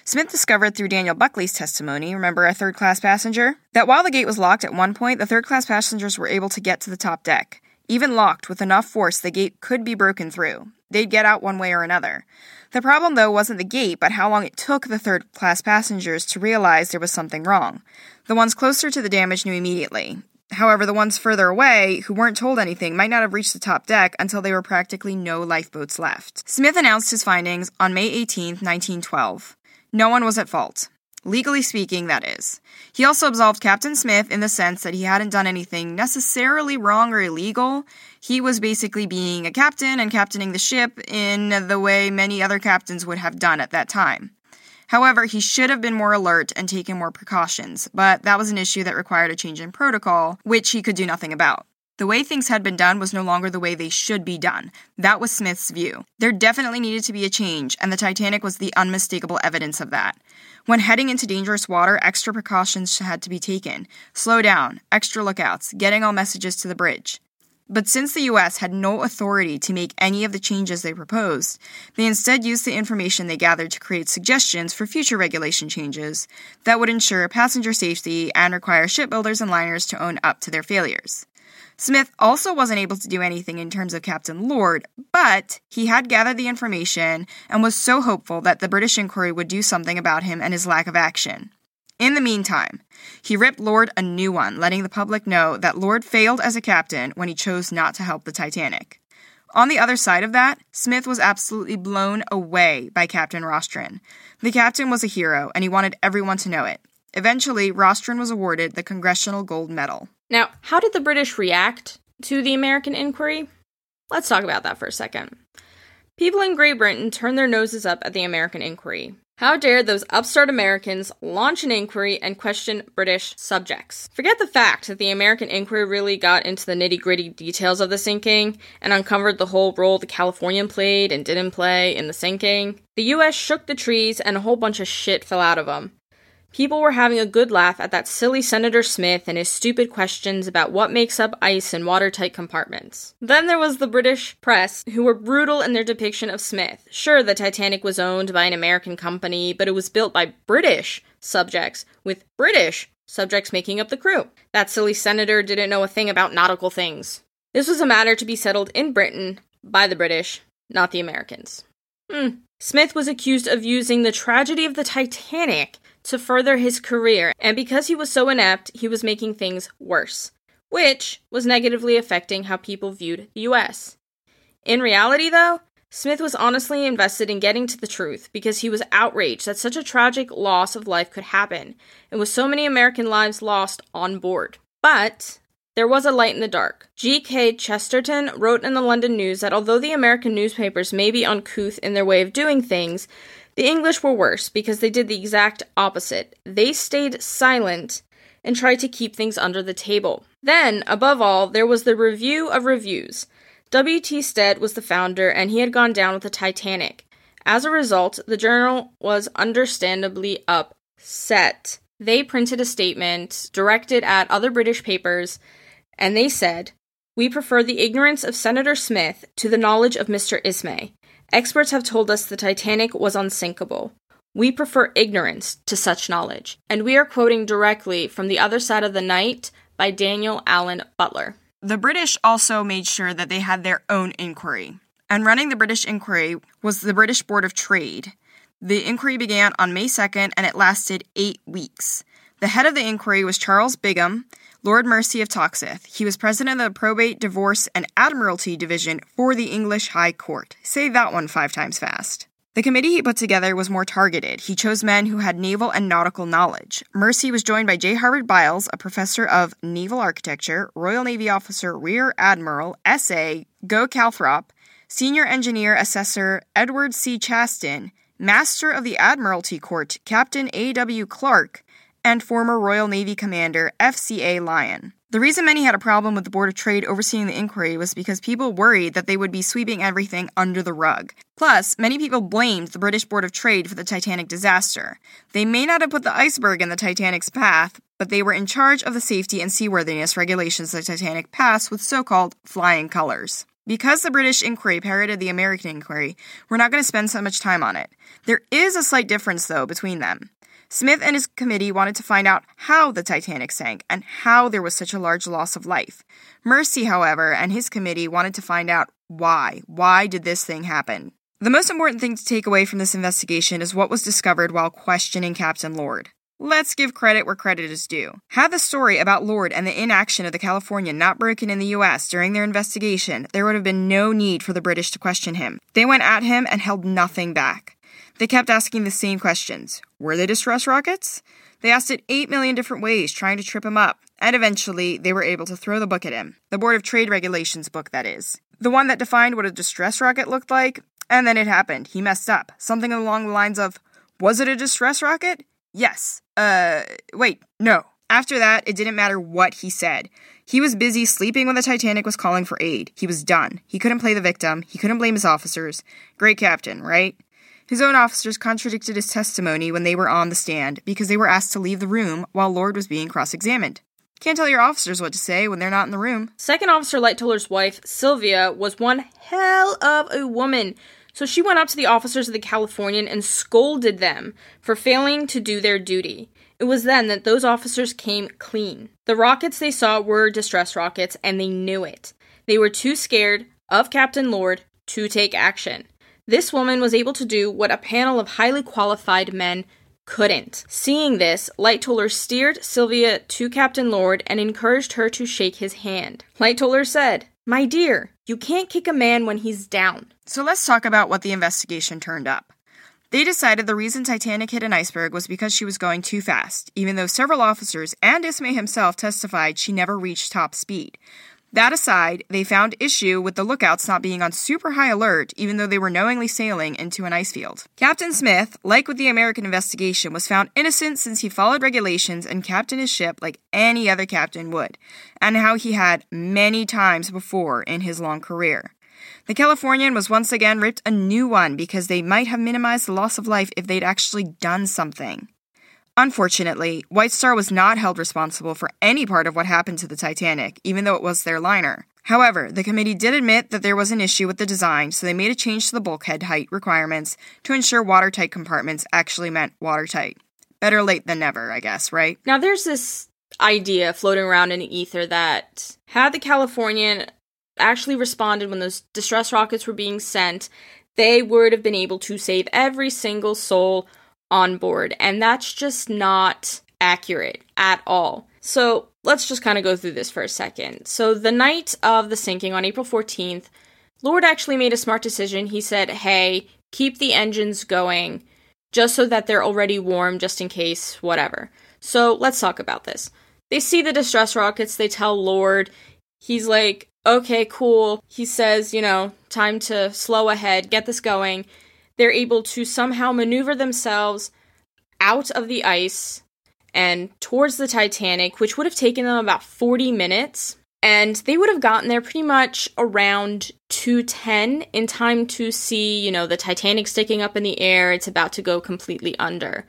Smith discovered through Daniel Buckley's testimony, remember a third class passenger, that while the gate was locked at one point, the third class passengers were able to get to the top deck. Even locked with enough force, the gate could be broken through. They'd get out one way or another. The problem, though, wasn't the gate, but how long it took the third class passengers to realize there was something wrong. The ones closer to the damage knew immediately. However, the ones further away, who weren't told anything, might not have reached the top deck until there were practically no lifeboats left. Smith announced his findings on May 18, 1912. No one was at fault. Legally speaking, that is. He also absolved Captain Smith in the sense that he hadn't done anything necessarily wrong or illegal. He was basically being a captain and captaining the ship in the way many other captains would have done at that time. However, he should have been more alert and taken more precautions, but that was an issue that required a change in protocol, which he could do nothing about. The way things had been done was no longer the way they should be done. That was Smith's view. There definitely needed to be a change, and the Titanic was the unmistakable evidence of that. When heading into dangerous water, extra precautions had to be taken. Slow down, extra lookouts, getting all messages to the bridge. But since the US had no authority to make any of the changes they proposed, they instead used the information they gathered to create suggestions for future regulation changes that would ensure passenger safety and require shipbuilders and liners to own up to their failures. Smith also wasn't able to do anything in terms of Captain Lord, but he had gathered the information and was so hopeful that the British inquiry would do something about him and his lack of action. In the meantime, he ripped Lord a new one, letting the public know that Lord failed as a captain when he chose not to help the Titanic. On the other side of that, Smith was absolutely blown away by Captain Rostron. The captain was a hero, and he wanted everyone to know it. Eventually, Rostron was awarded the Congressional Gold Medal. Now, how did the British react to the American inquiry? Let's talk about that for a second. People in Great Britain turned their noses up at the American inquiry. How dare those upstart Americans launch an inquiry and question British subjects? Forget the fact that the American inquiry really got into the nitty gritty details of the sinking and uncovered the whole role the Californian played and didn't play in the sinking. The US shook the trees and a whole bunch of shit fell out of them. People were having a good laugh at that silly Senator Smith and his stupid questions about what makes up ice in watertight compartments. Then there was the British press, who were brutal in their depiction of Smith. Sure, the Titanic was owned by an American company, but it was built by British subjects, with British subjects making up the crew. That silly senator didn't know a thing about nautical things. This was a matter to be settled in Britain by the British, not the Americans. Hmm. Smith was accused of using the tragedy of the Titanic to further his career, and because he was so inept, he was making things worse, which was negatively affecting how people viewed the US. In reality, though, Smith was honestly invested in getting to the truth because he was outraged that such a tragic loss of life could happen, and with so many American lives lost on board. But there was a light in the dark. G.K. Chesterton wrote in the London News that although the American newspapers may be uncouth in their way of doing things, the English were worse because they did the exact opposite. They stayed silent and tried to keep things under the table. Then, above all, there was the review of reviews. W.T. Stead was the founder, and he had gone down with the Titanic. As a result, the journal was understandably upset. They printed a statement directed at other British papers, and they said, We prefer the ignorance of Senator Smith to the knowledge of Mr. Ismay. Experts have told us the Titanic was unsinkable. We prefer ignorance to such knowledge. And we are quoting directly from The Other Side of the Night by Daniel Allen Butler. The British also made sure that they had their own inquiry. And running the British inquiry was the British Board of Trade. The inquiry began on May 2nd and it lasted eight weeks. The head of the inquiry was Charles Bingham, Lord Mersey of Toxteth. He was president of the Probate, Divorce, and Admiralty Division for the English High Court. Say that one five times fast. The committee he put together was more targeted. He chose men who had naval and nautical knowledge. Mersey was joined by J. Harvey Biles, a professor of naval architecture, Royal Navy officer Rear Admiral S.A. Gough-Calthorpe, senior engineer assessor Edward C. Chaston, master of the Admiralty Court Captain A.W. Clark, and former Royal Navy Commander F.C.A. Lyon. The reason many had a problem with the Board of Trade overseeing the inquiry was because people worried that they would be sweeping everything under the rug. Plus, many people blamed the British Board of Trade for the Titanic disaster. They may not have put the iceberg in the Titanic's path, but they were in charge of the safety and seaworthiness regulations the Titanic passed with so called flying colors. Because the British inquiry parroted the American inquiry, we're not going to spend so much time on it. There is a slight difference, though, between them. Smith and his committee wanted to find out how the Titanic sank and how there was such a large loss of life. Mersey, however, and his committee wanted to find out why. Why did this thing happen? The most important thing to take away from this investigation is what was discovered while questioning Captain Lord. Let's give credit where credit is due. Had the story about Lord and the inaction of the Californian not broken in the US during their investigation, there would have been no need for the British to question him. They went at him and held nothing back. They kept asking the same questions. Were they distress rockets? They asked it 8 million different ways, trying to trip him up, and eventually they were able to throw the book at him. The Board of Trade Regulations book, that is. The one that defined what a distress rocket looked like, and then it happened. He messed up. Something along the lines of, Was it a distress rocket? Yes. Uh, wait, no. After that, it didn't matter what he said. He was busy sleeping when the Titanic was calling for aid. He was done. He couldn't play the victim. He couldn't blame his officers. Great captain, right? His own officers contradicted his testimony when they were on the stand because they were asked to leave the room while Lord was being cross examined. Can't tell your officers what to say when they're not in the room. Second Officer Lightoller's wife, Sylvia, was one hell of a woman. So she went up to the officers of the Californian and scolded them for failing to do their duty. It was then that those officers came clean. The rockets they saw were distress rockets, and they knew it. They were too scared of Captain Lord to take action. This woman was able to do what a panel of highly qualified men couldn't. Seeing this, Lightoller steered Sylvia to Captain Lord and encouraged her to shake his hand. Lightoller said, My dear, you can't kick a man when he's down. So let's talk about what the investigation turned up. They decided the reason Titanic hit an iceberg was because she was going too fast, even though several officers and Ismay himself testified she never reached top speed. That aside, they found issue with the lookouts not being on super high alert even though they were knowingly sailing into an ice field. Captain Smith, like with the American investigation, was found innocent since he followed regulations and captained his ship like any other captain would, and how he had many times before in his long career. The Californian was once again ripped a new one because they might have minimized the loss of life if they'd actually done something. Unfortunately, White Star was not held responsible for any part of what happened to the Titanic, even though it was their liner. However, the committee did admit that there was an issue with the design, so they made a change to the bulkhead height requirements to ensure watertight compartments actually meant watertight. Better late than never, I guess, right? Now, there's this idea floating around in the ether that had the Californian actually responded when those distress rockets were being sent, they would have been able to save every single soul on board, and that's just not accurate at all. So let's just kind of go through this for a second. So, the night of the sinking on April 14th, Lord actually made a smart decision. He said, Hey, keep the engines going just so that they're already warm, just in case, whatever. So, let's talk about this. They see the distress rockets, they tell Lord, he's like, Okay, cool. He says, you know, time to slow ahead, get this going they're able to somehow maneuver themselves out of the ice and towards the Titanic, which would have taken them about 40 minutes. And they would have gotten there pretty much around 210 in time to see, you know, the Titanic sticking up in the air. It's about to go completely under.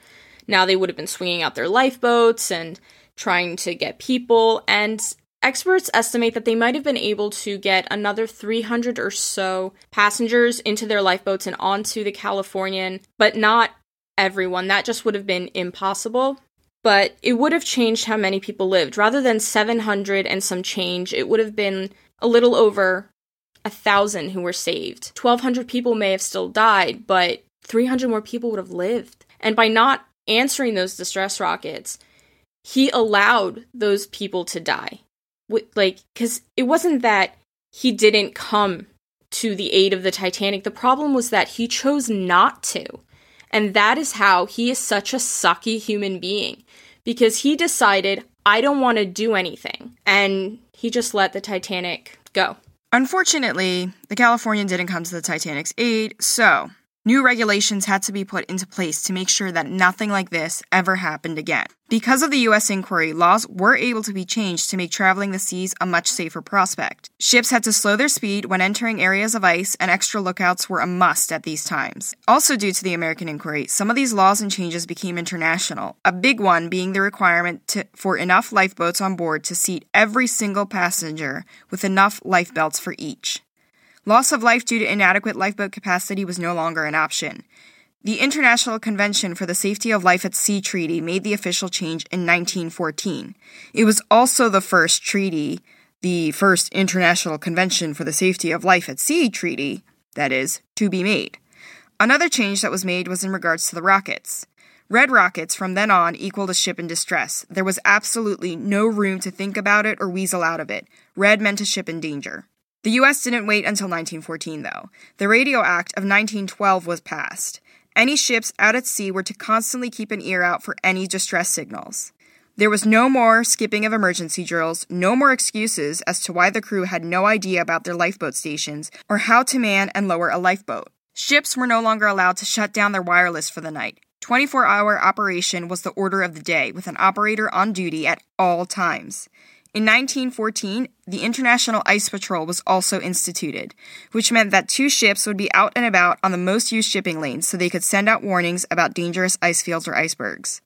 Now they would have been swinging out their lifeboats and trying to get people. And Experts estimate that they might have been able to get another 300 or so passengers into their lifeboats and onto the Californian, but not everyone. That just would have been impossible. But it would have changed how many people lived. Rather than 700 and some change, it would have been a little over a thousand who were saved. 1,200 people may have still died, but 300 more people would have lived. And by not answering those distress rockets, he allowed those people to die like because it wasn't that he didn't come to the aid of the Titanic. The problem was that he chose not to. And that is how he is such a sucky human being because he decided, I don't want to do anything. And he just let the Titanic go. Unfortunately, the Californian didn't come to the Titanic's aid, so New regulations had to be put into place to make sure that nothing like this ever happened again. Because of the U.S. inquiry, laws were able to be changed to make traveling the seas a much safer prospect. Ships had to slow their speed when entering areas of ice, and extra lookouts were a must at these times. Also, due to the American inquiry, some of these laws and changes became international, a big one being the requirement to, for enough lifeboats on board to seat every single passenger with enough lifebelts for each. Loss of life due to inadequate lifeboat capacity was no longer an option. The International Convention for the Safety of Life at Sea Treaty made the official change in 1914. It was also the first treaty, the first International Convention for the Safety of Life at Sea Treaty, that is, to be made. Another change that was made was in regards to the rockets. Red rockets from then on equaled a ship in distress. There was absolutely no room to think about it or weasel out of it. Red meant a ship in danger. The US didn't wait until 1914, though. The Radio Act of 1912 was passed. Any ships out at sea were to constantly keep an ear out for any distress signals. There was no more skipping of emergency drills, no more excuses as to why the crew had no idea about their lifeboat stations or how to man and lower a lifeboat. Ships were no longer allowed to shut down their wireless for the night. 24 hour operation was the order of the day, with an operator on duty at all times. In 1914, the International Ice Patrol was also instituted, which meant that two ships would be out and about on the most used shipping lanes so they could send out warnings about dangerous ice fields or icebergs.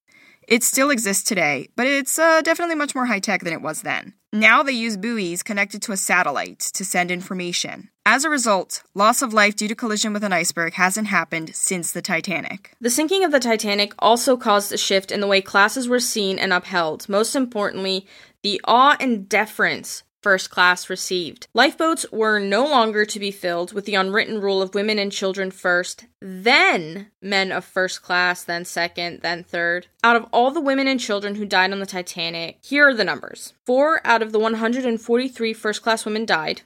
It still exists today, but it's uh, definitely much more high tech than it was then. Now they use buoys connected to a satellite to send information. As a result, loss of life due to collision with an iceberg hasn't happened since the Titanic. The sinking of the Titanic also caused a shift in the way classes were seen and upheld. Most importantly, the awe and deference first class received. Lifeboats were no longer to be filled with the unwritten rule of women and children first, then men of first class, then second, then third. Out of all the women and children who died on the Titanic, here are the numbers. Four out of the 143 first class women died,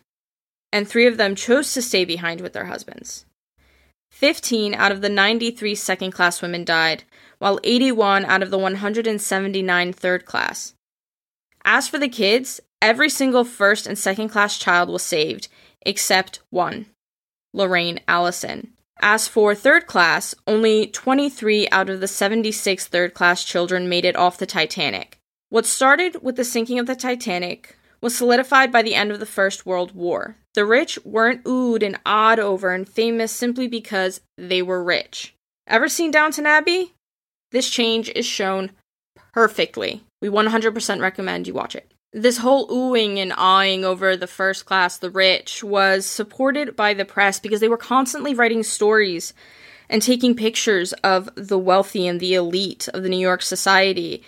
and three of them chose to stay behind with their husbands. 15 out of the 93 second class women died, while 81 out of the 179 third class. As for the kids, every single first and second class child was saved, except one Lorraine Allison. As for third class, only 23 out of the 76 third class children made it off the Titanic. What started with the sinking of the Titanic was solidified by the end of the First World War. The rich weren't oohed and awed over and famous simply because they were rich. Ever seen Downton Abbey? This change is shown perfectly. We 100% recommend you watch it. This whole oohing and awing over the first class, the rich, was supported by the press because they were constantly writing stories and taking pictures of the wealthy and the elite of the New York society.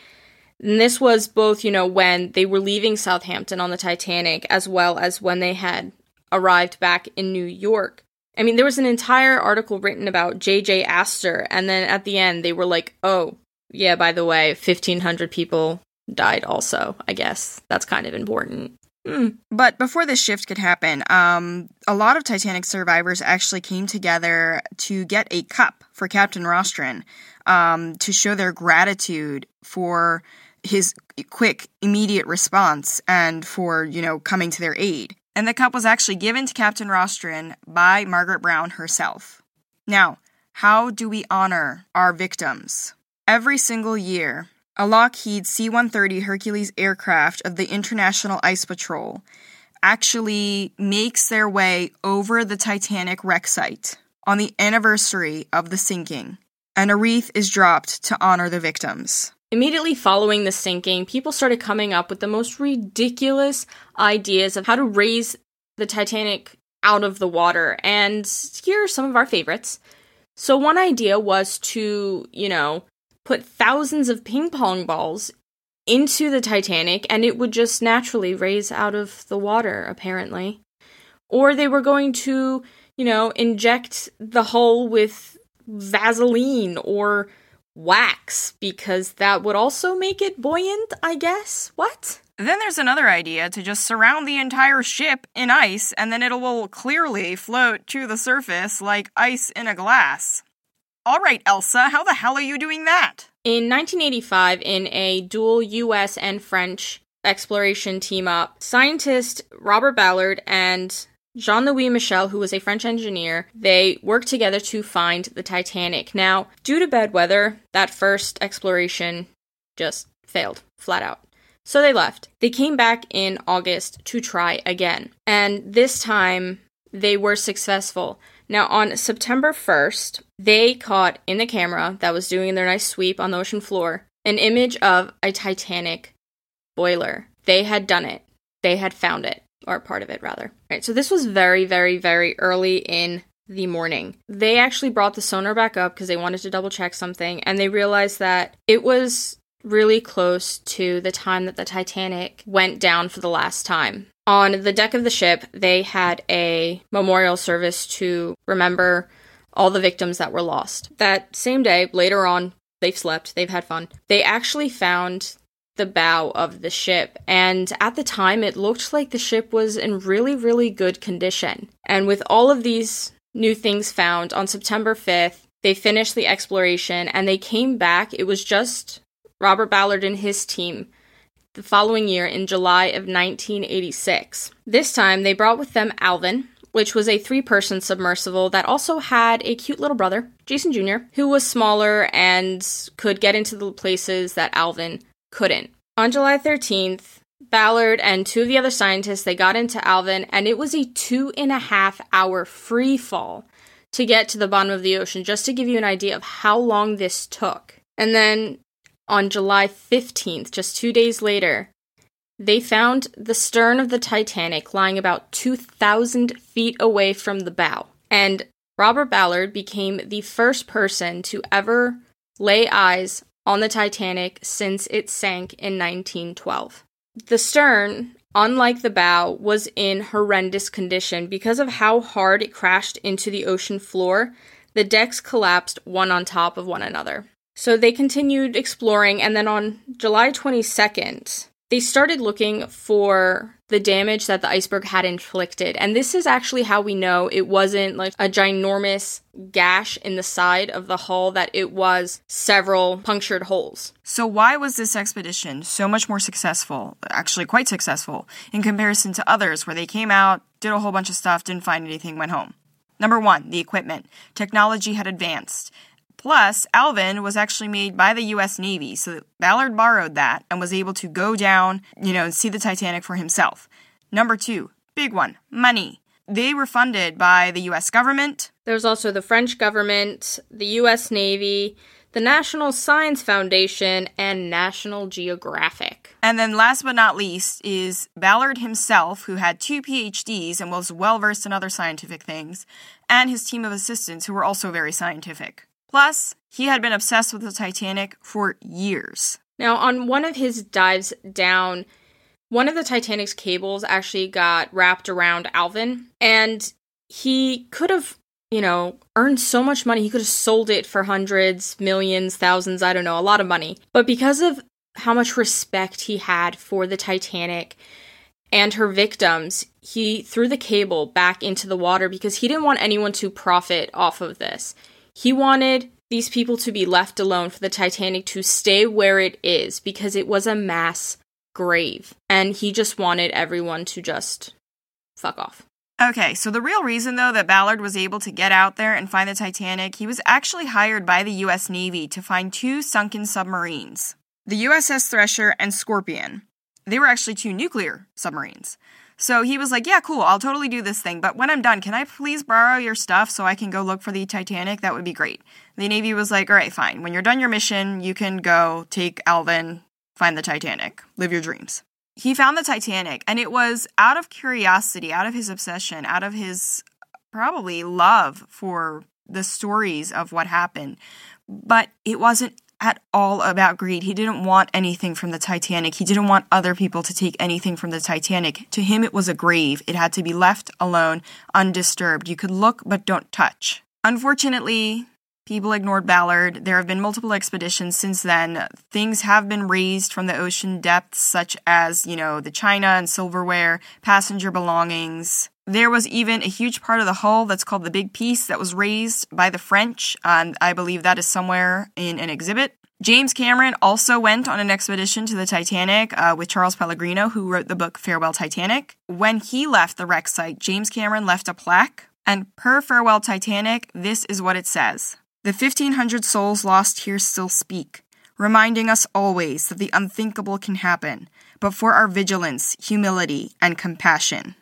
And this was both, you know, when they were leaving Southampton on the Titanic, as well as when they had arrived back in New York. I mean, there was an entire article written about J.J. Astor, and then at the end, they were like, oh, yeah, by the way, 1,500 people died also, I guess. That's kind of important. Mm. But before this shift could happen, um, a lot of Titanic survivors actually came together to get a cup for Captain Rostron um, to show their gratitude for his quick, immediate response and for, you know, coming to their aid. And the cup was actually given to Captain Rostron by Margaret Brown herself. Now, how do we honor our victims? Every single year, a Lockheed C 130 Hercules aircraft of the International Ice Patrol actually makes their way over the Titanic wreck site on the anniversary of the sinking, and a wreath is dropped to honor the victims. Immediately following the sinking, people started coming up with the most ridiculous ideas of how to raise the Titanic out of the water, and here are some of our favorites. So, one idea was to, you know, put thousands of ping pong balls into the Titanic and it would just naturally raise out of the water, apparently. Or they were going to, you know, inject the hull with Vaseline or wax because that would also make it buoyant, I guess. What? Then there's another idea to just surround the entire ship in ice and then it will clearly float to the surface like ice in a glass. All right, Elsa, how the hell are you doing that? In 1985, in a dual US and French exploration team up, scientist Robert Ballard and Jean Louis Michel, who was a French engineer, they worked together to find the Titanic. Now, due to bad weather, that first exploration just failed, flat out. So they left. They came back in August to try again. And this time, they were successful. Now, on September 1st, they caught in the camera that was doing their nice sweep on the ocean floor an image of a Titanic boiler. They had done it, they had found it, or part of it, rather. Right, so this was very, very, very early in the morning. They actually brought the sonar back up because they wanted to double check something, and they realized that it was really close to the time that the Titanic went down for the last time. On the deck of the ship, they had a memorial service to remember all the victims that were lost. That same day, later on, they've slept, they've had fun. They actually found the bow of the ship, and at the time, it looked like the ship was in really, really good condition. And with all of these new things found on September 5th, they finished the exploration and they came back. It was just Robert Ballard and his team the following year in July of 1986. This time, they brought with them Alvin, which was a three person submersible that also had a cute little brother, Jason Jr., who was smaller and could get into the places that Alvin couldn't. On July 13th, Ballard and two of the other scientists they got into Alvin, and it was a two and a half hour free fall to get to the bottom of the ocean, just to give you an idea of how long this took. And then on July 15th, just two days later, they found the stern of the Titanic lying about 2,000 feet away from the bow. And Robert Ballard became the first person to ever lay eyes on the Titanic since it sank in 1912. The stern, unlike the bow, was in horrendous condition because of how hard it crashed into the ocean floor. The decks collapsed one on top of one another. So they continued exploring, and then on July 22nd, they started looking for the damage that the iceberg had inflicted. And this is actually how we know it wasn't like a ginormous gash in the side of the hull, that it was several punctured holes. So, why was this expedition so much more successful, actually quite successful, in comparison to others where they came out, did a whole bunch of stuff, didn't find anything, went home? Number one, the equipment. Technology had advanced. Plus, Alvin was actually made by the US Navy, so Ballard borrowed that and was able to go down, you know, and see the Titanic for himself. Number two, big one, money. They were funded by the US government. There was also the French government, the US Navy, the National Science Foundation, and National Geographic. And then, last but not least, is Ballard himself, who had two PhDs and was well versed in other scientific things, and his team of assistants, who were also very scientific. Plus, he had been obsessed with the Titanic for years. Now, on one of his dives down, one of the Titanic's cables actually got wrapped around Alvin, and he could have, you know, earned so much money. He could have sold it for hundreds, millions, thousands, I don't know, a lot of money. But because of how much respect he had for the Titanic and her victims, he threw the cable back into the water because he didn't want anyone to profit off of this. He wanted these people to be left alone for the Titanic to stay where it is because it was a mass grave. And he just wanted everyone to just fuck off. Okay, so the real reason, though, that Ballard was able to get out there and find the Titanic, he was actually hired by the U.S. Navy to find two sunken submarines the USS Thresher and Scorpion. They were actually two nuclear submarines. So he was like, Yeah, cool, I'll totally do this thing. But when I'm done, can I please borrow your stuff so I can go look for the Titanic? That would be great. The Navy was like, All right, fine. When you're done your mission, you can go take Alvin, find the Titanic, live your dreams. He found the Titanic, and it was out of curiosity, out of his obsession, out of his probably love for the stories of what happened. But it wasn't at all about greed. He didn't want anything from the Titanic. He didn't want other people to take anything from the Titanic. To him, it was a grave. It had to be left alone, undisturbed. You could look, but don't touch. Unfortunately, people ignored Ballard. There have been multiple expeditions since then. Things have been raised from the ocean depths, such as, you know, the china and silverware, passenger belongings. There was even a huge part of the hull that's called the Big Piece that was raised by the French, and I believe that is somewhere in an exhibit. James Cameron also went on an expedition to the Titanic uh, with Charles Pellegrino, who wrote the book Farewell Titanic. When he left the wreck site, James Cameron left a plaque, and per Farewell Titanic, this is what it says The 1,500 souls lost here still speak, reminding us always that the unthinkable can happen, but for our vigilance, humility, and compassion.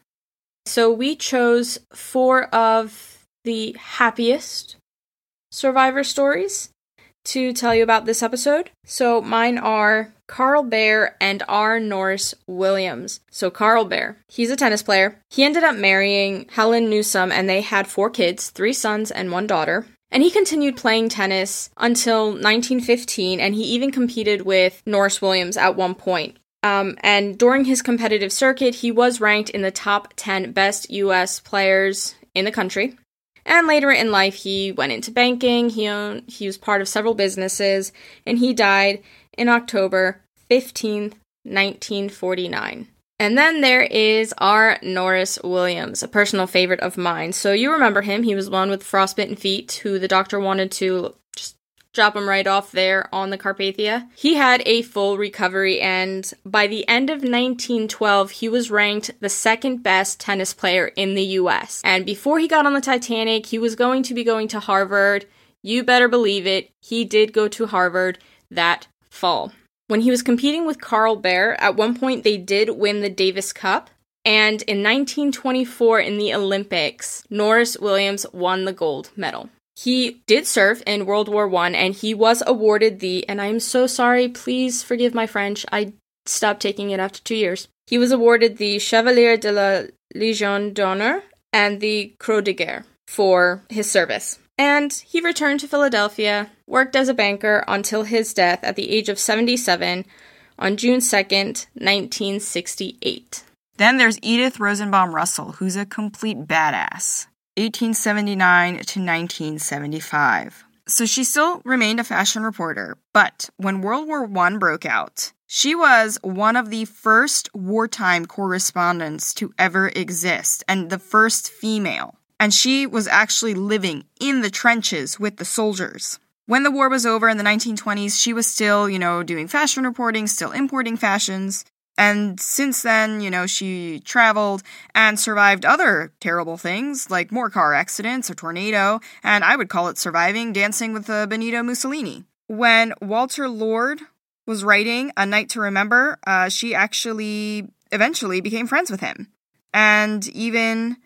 So we chose four of the happiest survivor stories to tell you about this episode. So mine are Karl Behr and R. Norris Williams. So Karl Behr, he's a tennis player. He ended up marrying Helen Newsom and they had four kids, three sons and one daughter. And he continued playing tennis until 1915 and he even competed with Norris Williams at one point. Um, and during his competitive circuit, he was ranked in the top 10 best US players in the country. And later in life, he went into banking, he, owned, he was part of several businesses, and he died in October 15th, 1949. And then there is R. Norris Williams, a personal favorite of mine. So you remember him. He was one with frostbitten feet who the doctor wanted to just drop him right off there on the Carpathia. He had a full recovery, and by the end of 1912, he was ranked the second best tennis player in the US. And before he got on the Titanic, he was going to be going to Harvard. You better believe it, he did go to Harvard that fall. When he was competing with Karl Behr, at one point they did win the Davis Cup. And in 1924 in the Olympics, Norris Williams won the gold medal. He did serve in World War One, and he was awarded the. And I'm so sorry. Please forgive my French. I stopped taking it after two years. He was awarded the Chevalier de la Légion d'honneur and the Croix de Guerre for his service. And he returned to Philadelphia, worked as a banker until his death at the age of 77 on June 2nd, 1968. Then there's Edith Rosenbaum Russell, who's a complete badass. 1879 to 1975. So she still remained a fashion reporter, but when World War I broke out, she was one of the first wartime correspondents to ever exist and the first female. And she was actually living in the trenches with the soldiers. When the war was over in the 1920s, she was still, you know, doing fashion reporting, still importing fashions. And since then, you know, she traveled and survived other terrible things like more car accidents, a tornado, and I would call it surviving dancing with uh, Benito Mussolini. When Walter Lord was writing A Night to Remember, uh, she actually eventually became friends with him and even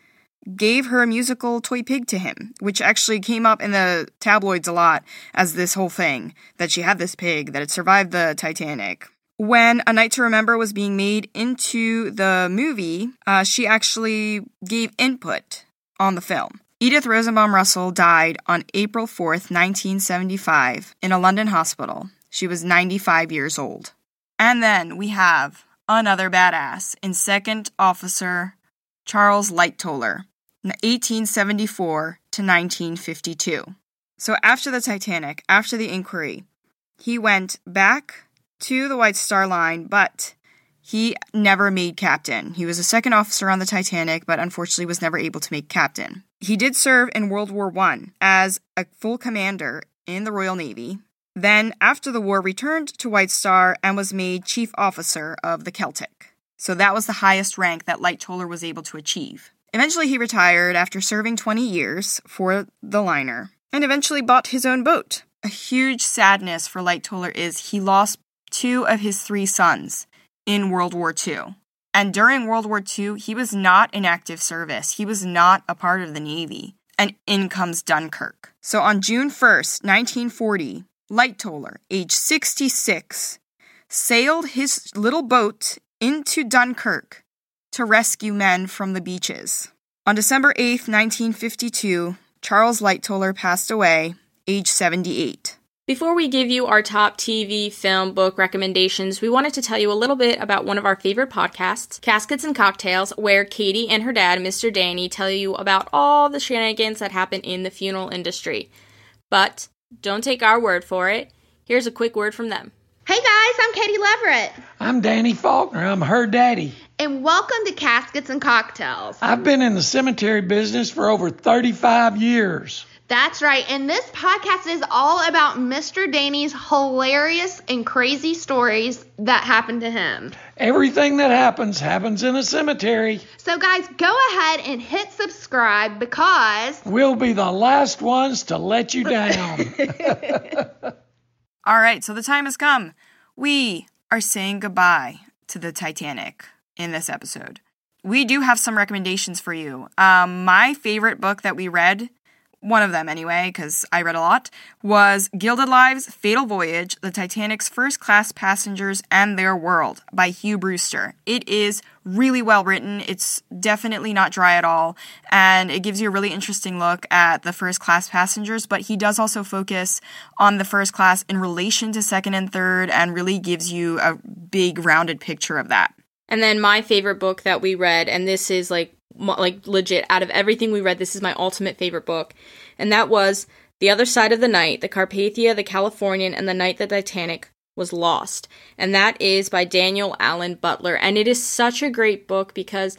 gave her a musical toy pig to him, which actually came up in the tabloids a lot as this whole thing that she had this pig, that had survived the Titanic when A Night to Remember was being made into the movie, uh, she actually gave input on the film. Edith Rosenbaum Russell died on April 4th, 1975, in a London hospital. She was 95 years old. And then we have another badass in Second Officer Charles Lightoller, 1874 to 1952. So after the Titanic, after the inquiry, he went back to the White Star Line, but he never made captain. He was a second officer on the Titanic, but unfortunately was never able to make captain. He did serve in World War I as a full commander in the Royal Navy. Then, after the war, returned to White Star and was made chief officer of the Celtic. So that was the highest rank that Lightoller was able to achieve. Eventually, he retired after serving 20 years for the liner and eventually bought his own boat. A huge sadness for Lightoller is he lost two of his three sons in World War II. And during World War II, he was not in active service. He was not a part of the Navy. And in comes Dunkirk. So on June 1st, 1940, Lightoller, age 66, sailed his little boat into Dunkirk to rescue men from the beaches. On December 8th, 1952, Charles Lightoller passed away, age 78. Before we give you our top TV, film, book recommendations, we wanted to tell you a little bit about one of our favorite podcasts, Caskets and Cocktails, where Katie and her dad, Mr. Danny, tell you about all the shenanigans that happen in the funeral industry. But don't take our word for it. Here's a quick word from them. Hey guys, I'm Katie Leverett. I'm Danny Faulkner. I'm her daddy. And welcome to Caskets and Cocktails. I've been in the cemetery business for over 35 years. That's right. And this podcast is all about Mr. Danny's hilarious and crazy stories that happened to him. Everything that happens happens in a cemetery. So, guys, go ahead and hit subscribe because we'll be the last ones to let you down. all right, so the time has come. We are saying goodbye to the Titanic in this episode. We do have some recommendations for you. Um, my favorite book that we read one of them anyway, because I read a lot, was Gilded Lives Fatal Voyage The Titanic's First Class Passengers and Their World by Hugh Brewster. It is really well written, it's definitely not dry at all, and it gives you a really interesting look at the first class passengers, but he does also focus on the first class in relation to second and third and really gives you a big rounded picture of that. And then my favorite book that we read, and this is like like legit out of everything we read this is my ultimate favorite book. And that was the other side of the night the carpathia the californian and the night the titanic was lost. And that is by daniel allen butler. And it is such a great book because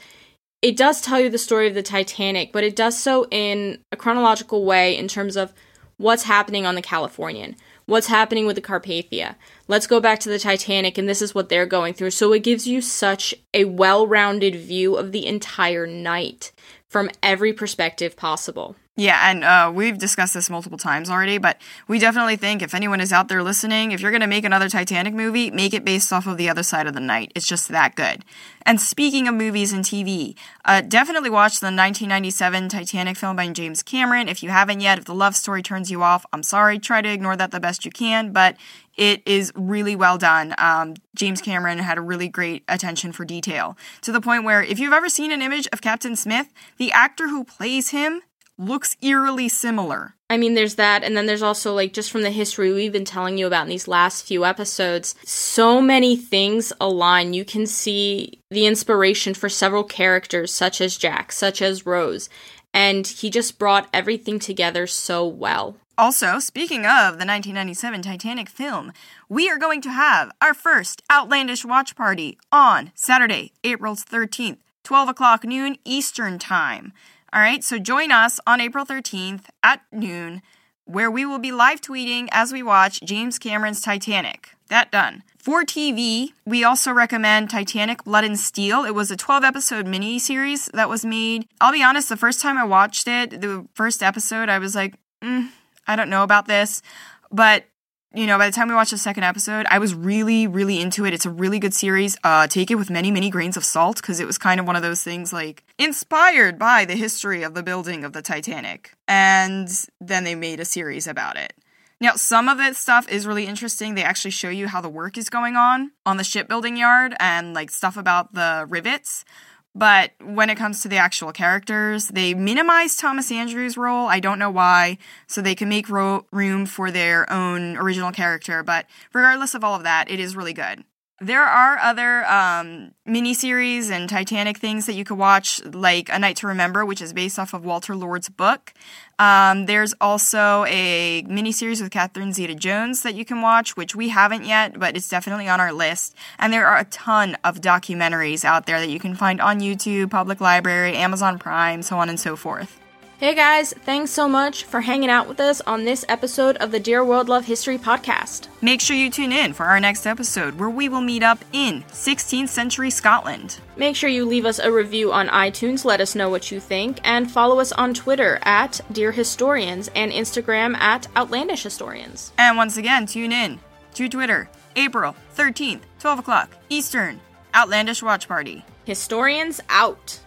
it does tell you the story of the titanic but it does so in a chronological way in terms of what's happening on the californian what's happening with the Carpathia. Let's go back to the Titanic, and this is what they're going through. So it gives you such a well rounded view of the entire night from every perspective possible. Yeah, and uh, we've discussed this multiple times already, but we definitely think if anyone is out there listening, if you're going to make another Titanic movie, make it based off of The Other Side of the Night. It's just that good. And speaking of movies and TV, uh, definitely watch the 1997 Titanic film by James Cameron. If you haven't yet, if the love story turns you off, I'm sorry. Try to ignore that the best you can, but it is really well done. Um, James Cameron had a really great attention for detail to the point where if you've ever seen an image of Captain Smith, the actor who plays him looks eerily similar. I mean, there's that, and then there's also, like, just from the history we've been telling you about in these last few episodes, so many things align. You can see the inspiration for several characters, such as Jack, such as Rose, and he just brought everything together so well. Also, speaking of the 1997 Titanic film, we are going to have our first Outlandish watch party on Saturday, April 13th, 12 o'clock noon Eastern Time. All right, so join us on April 13th at noon, where we will be live tweeting as we watch James Cameron's Titanic. That done. For TV, we also recommend Titanic Blood and Steel. It was a 12 episode mini series that was made. I'll be honest, the first time I watched it, the first episode, I was like, mm, I don't know about this. But you know, by the time we watched the second episode, I was really, really into it. It's a really good series. Uh, take it with many, many grains of salt because it was kind of one of those things like inspired by the history of the building of the Titanic. And then they made a series about it. Now, some of this stuff is really interesting. They actually show you how the work is going on on the shipbuilding yard and like stuff about the rivets. But when it comes to the actual characters, they minimize Thomas Andrews' role. I don't know why, so they can make ro- room for their own original character. But regardless of all of that, it is really good. There are other um, miniseries and Titanic things that you could watch, like A Night to Remember, which is based off of Walter Lord's book. Um, there's also a miniseries with Catherine Zeta Jones that you can watch, which we haven't yet, but it's definitely on our list. And there are a ton of documentaries out there that you can find on YouTube, Public Library, Amazon Prime, so on and so forth. Hey guys, thanks so much for hanging out with us on this episode of the Dear World Love History podcast. Make sure you tune in for our next episode where we will meet up in 16th century Scotland. Make sure you leave us a review on iTunes, let us know what you think, and follow us on Twitter at Dear Historians and Instagram at Outlandish Historians. And once again, tune in to Twitter, April 13th, 12 o'clock Eastern, Outlandish Watch Party. Historians out.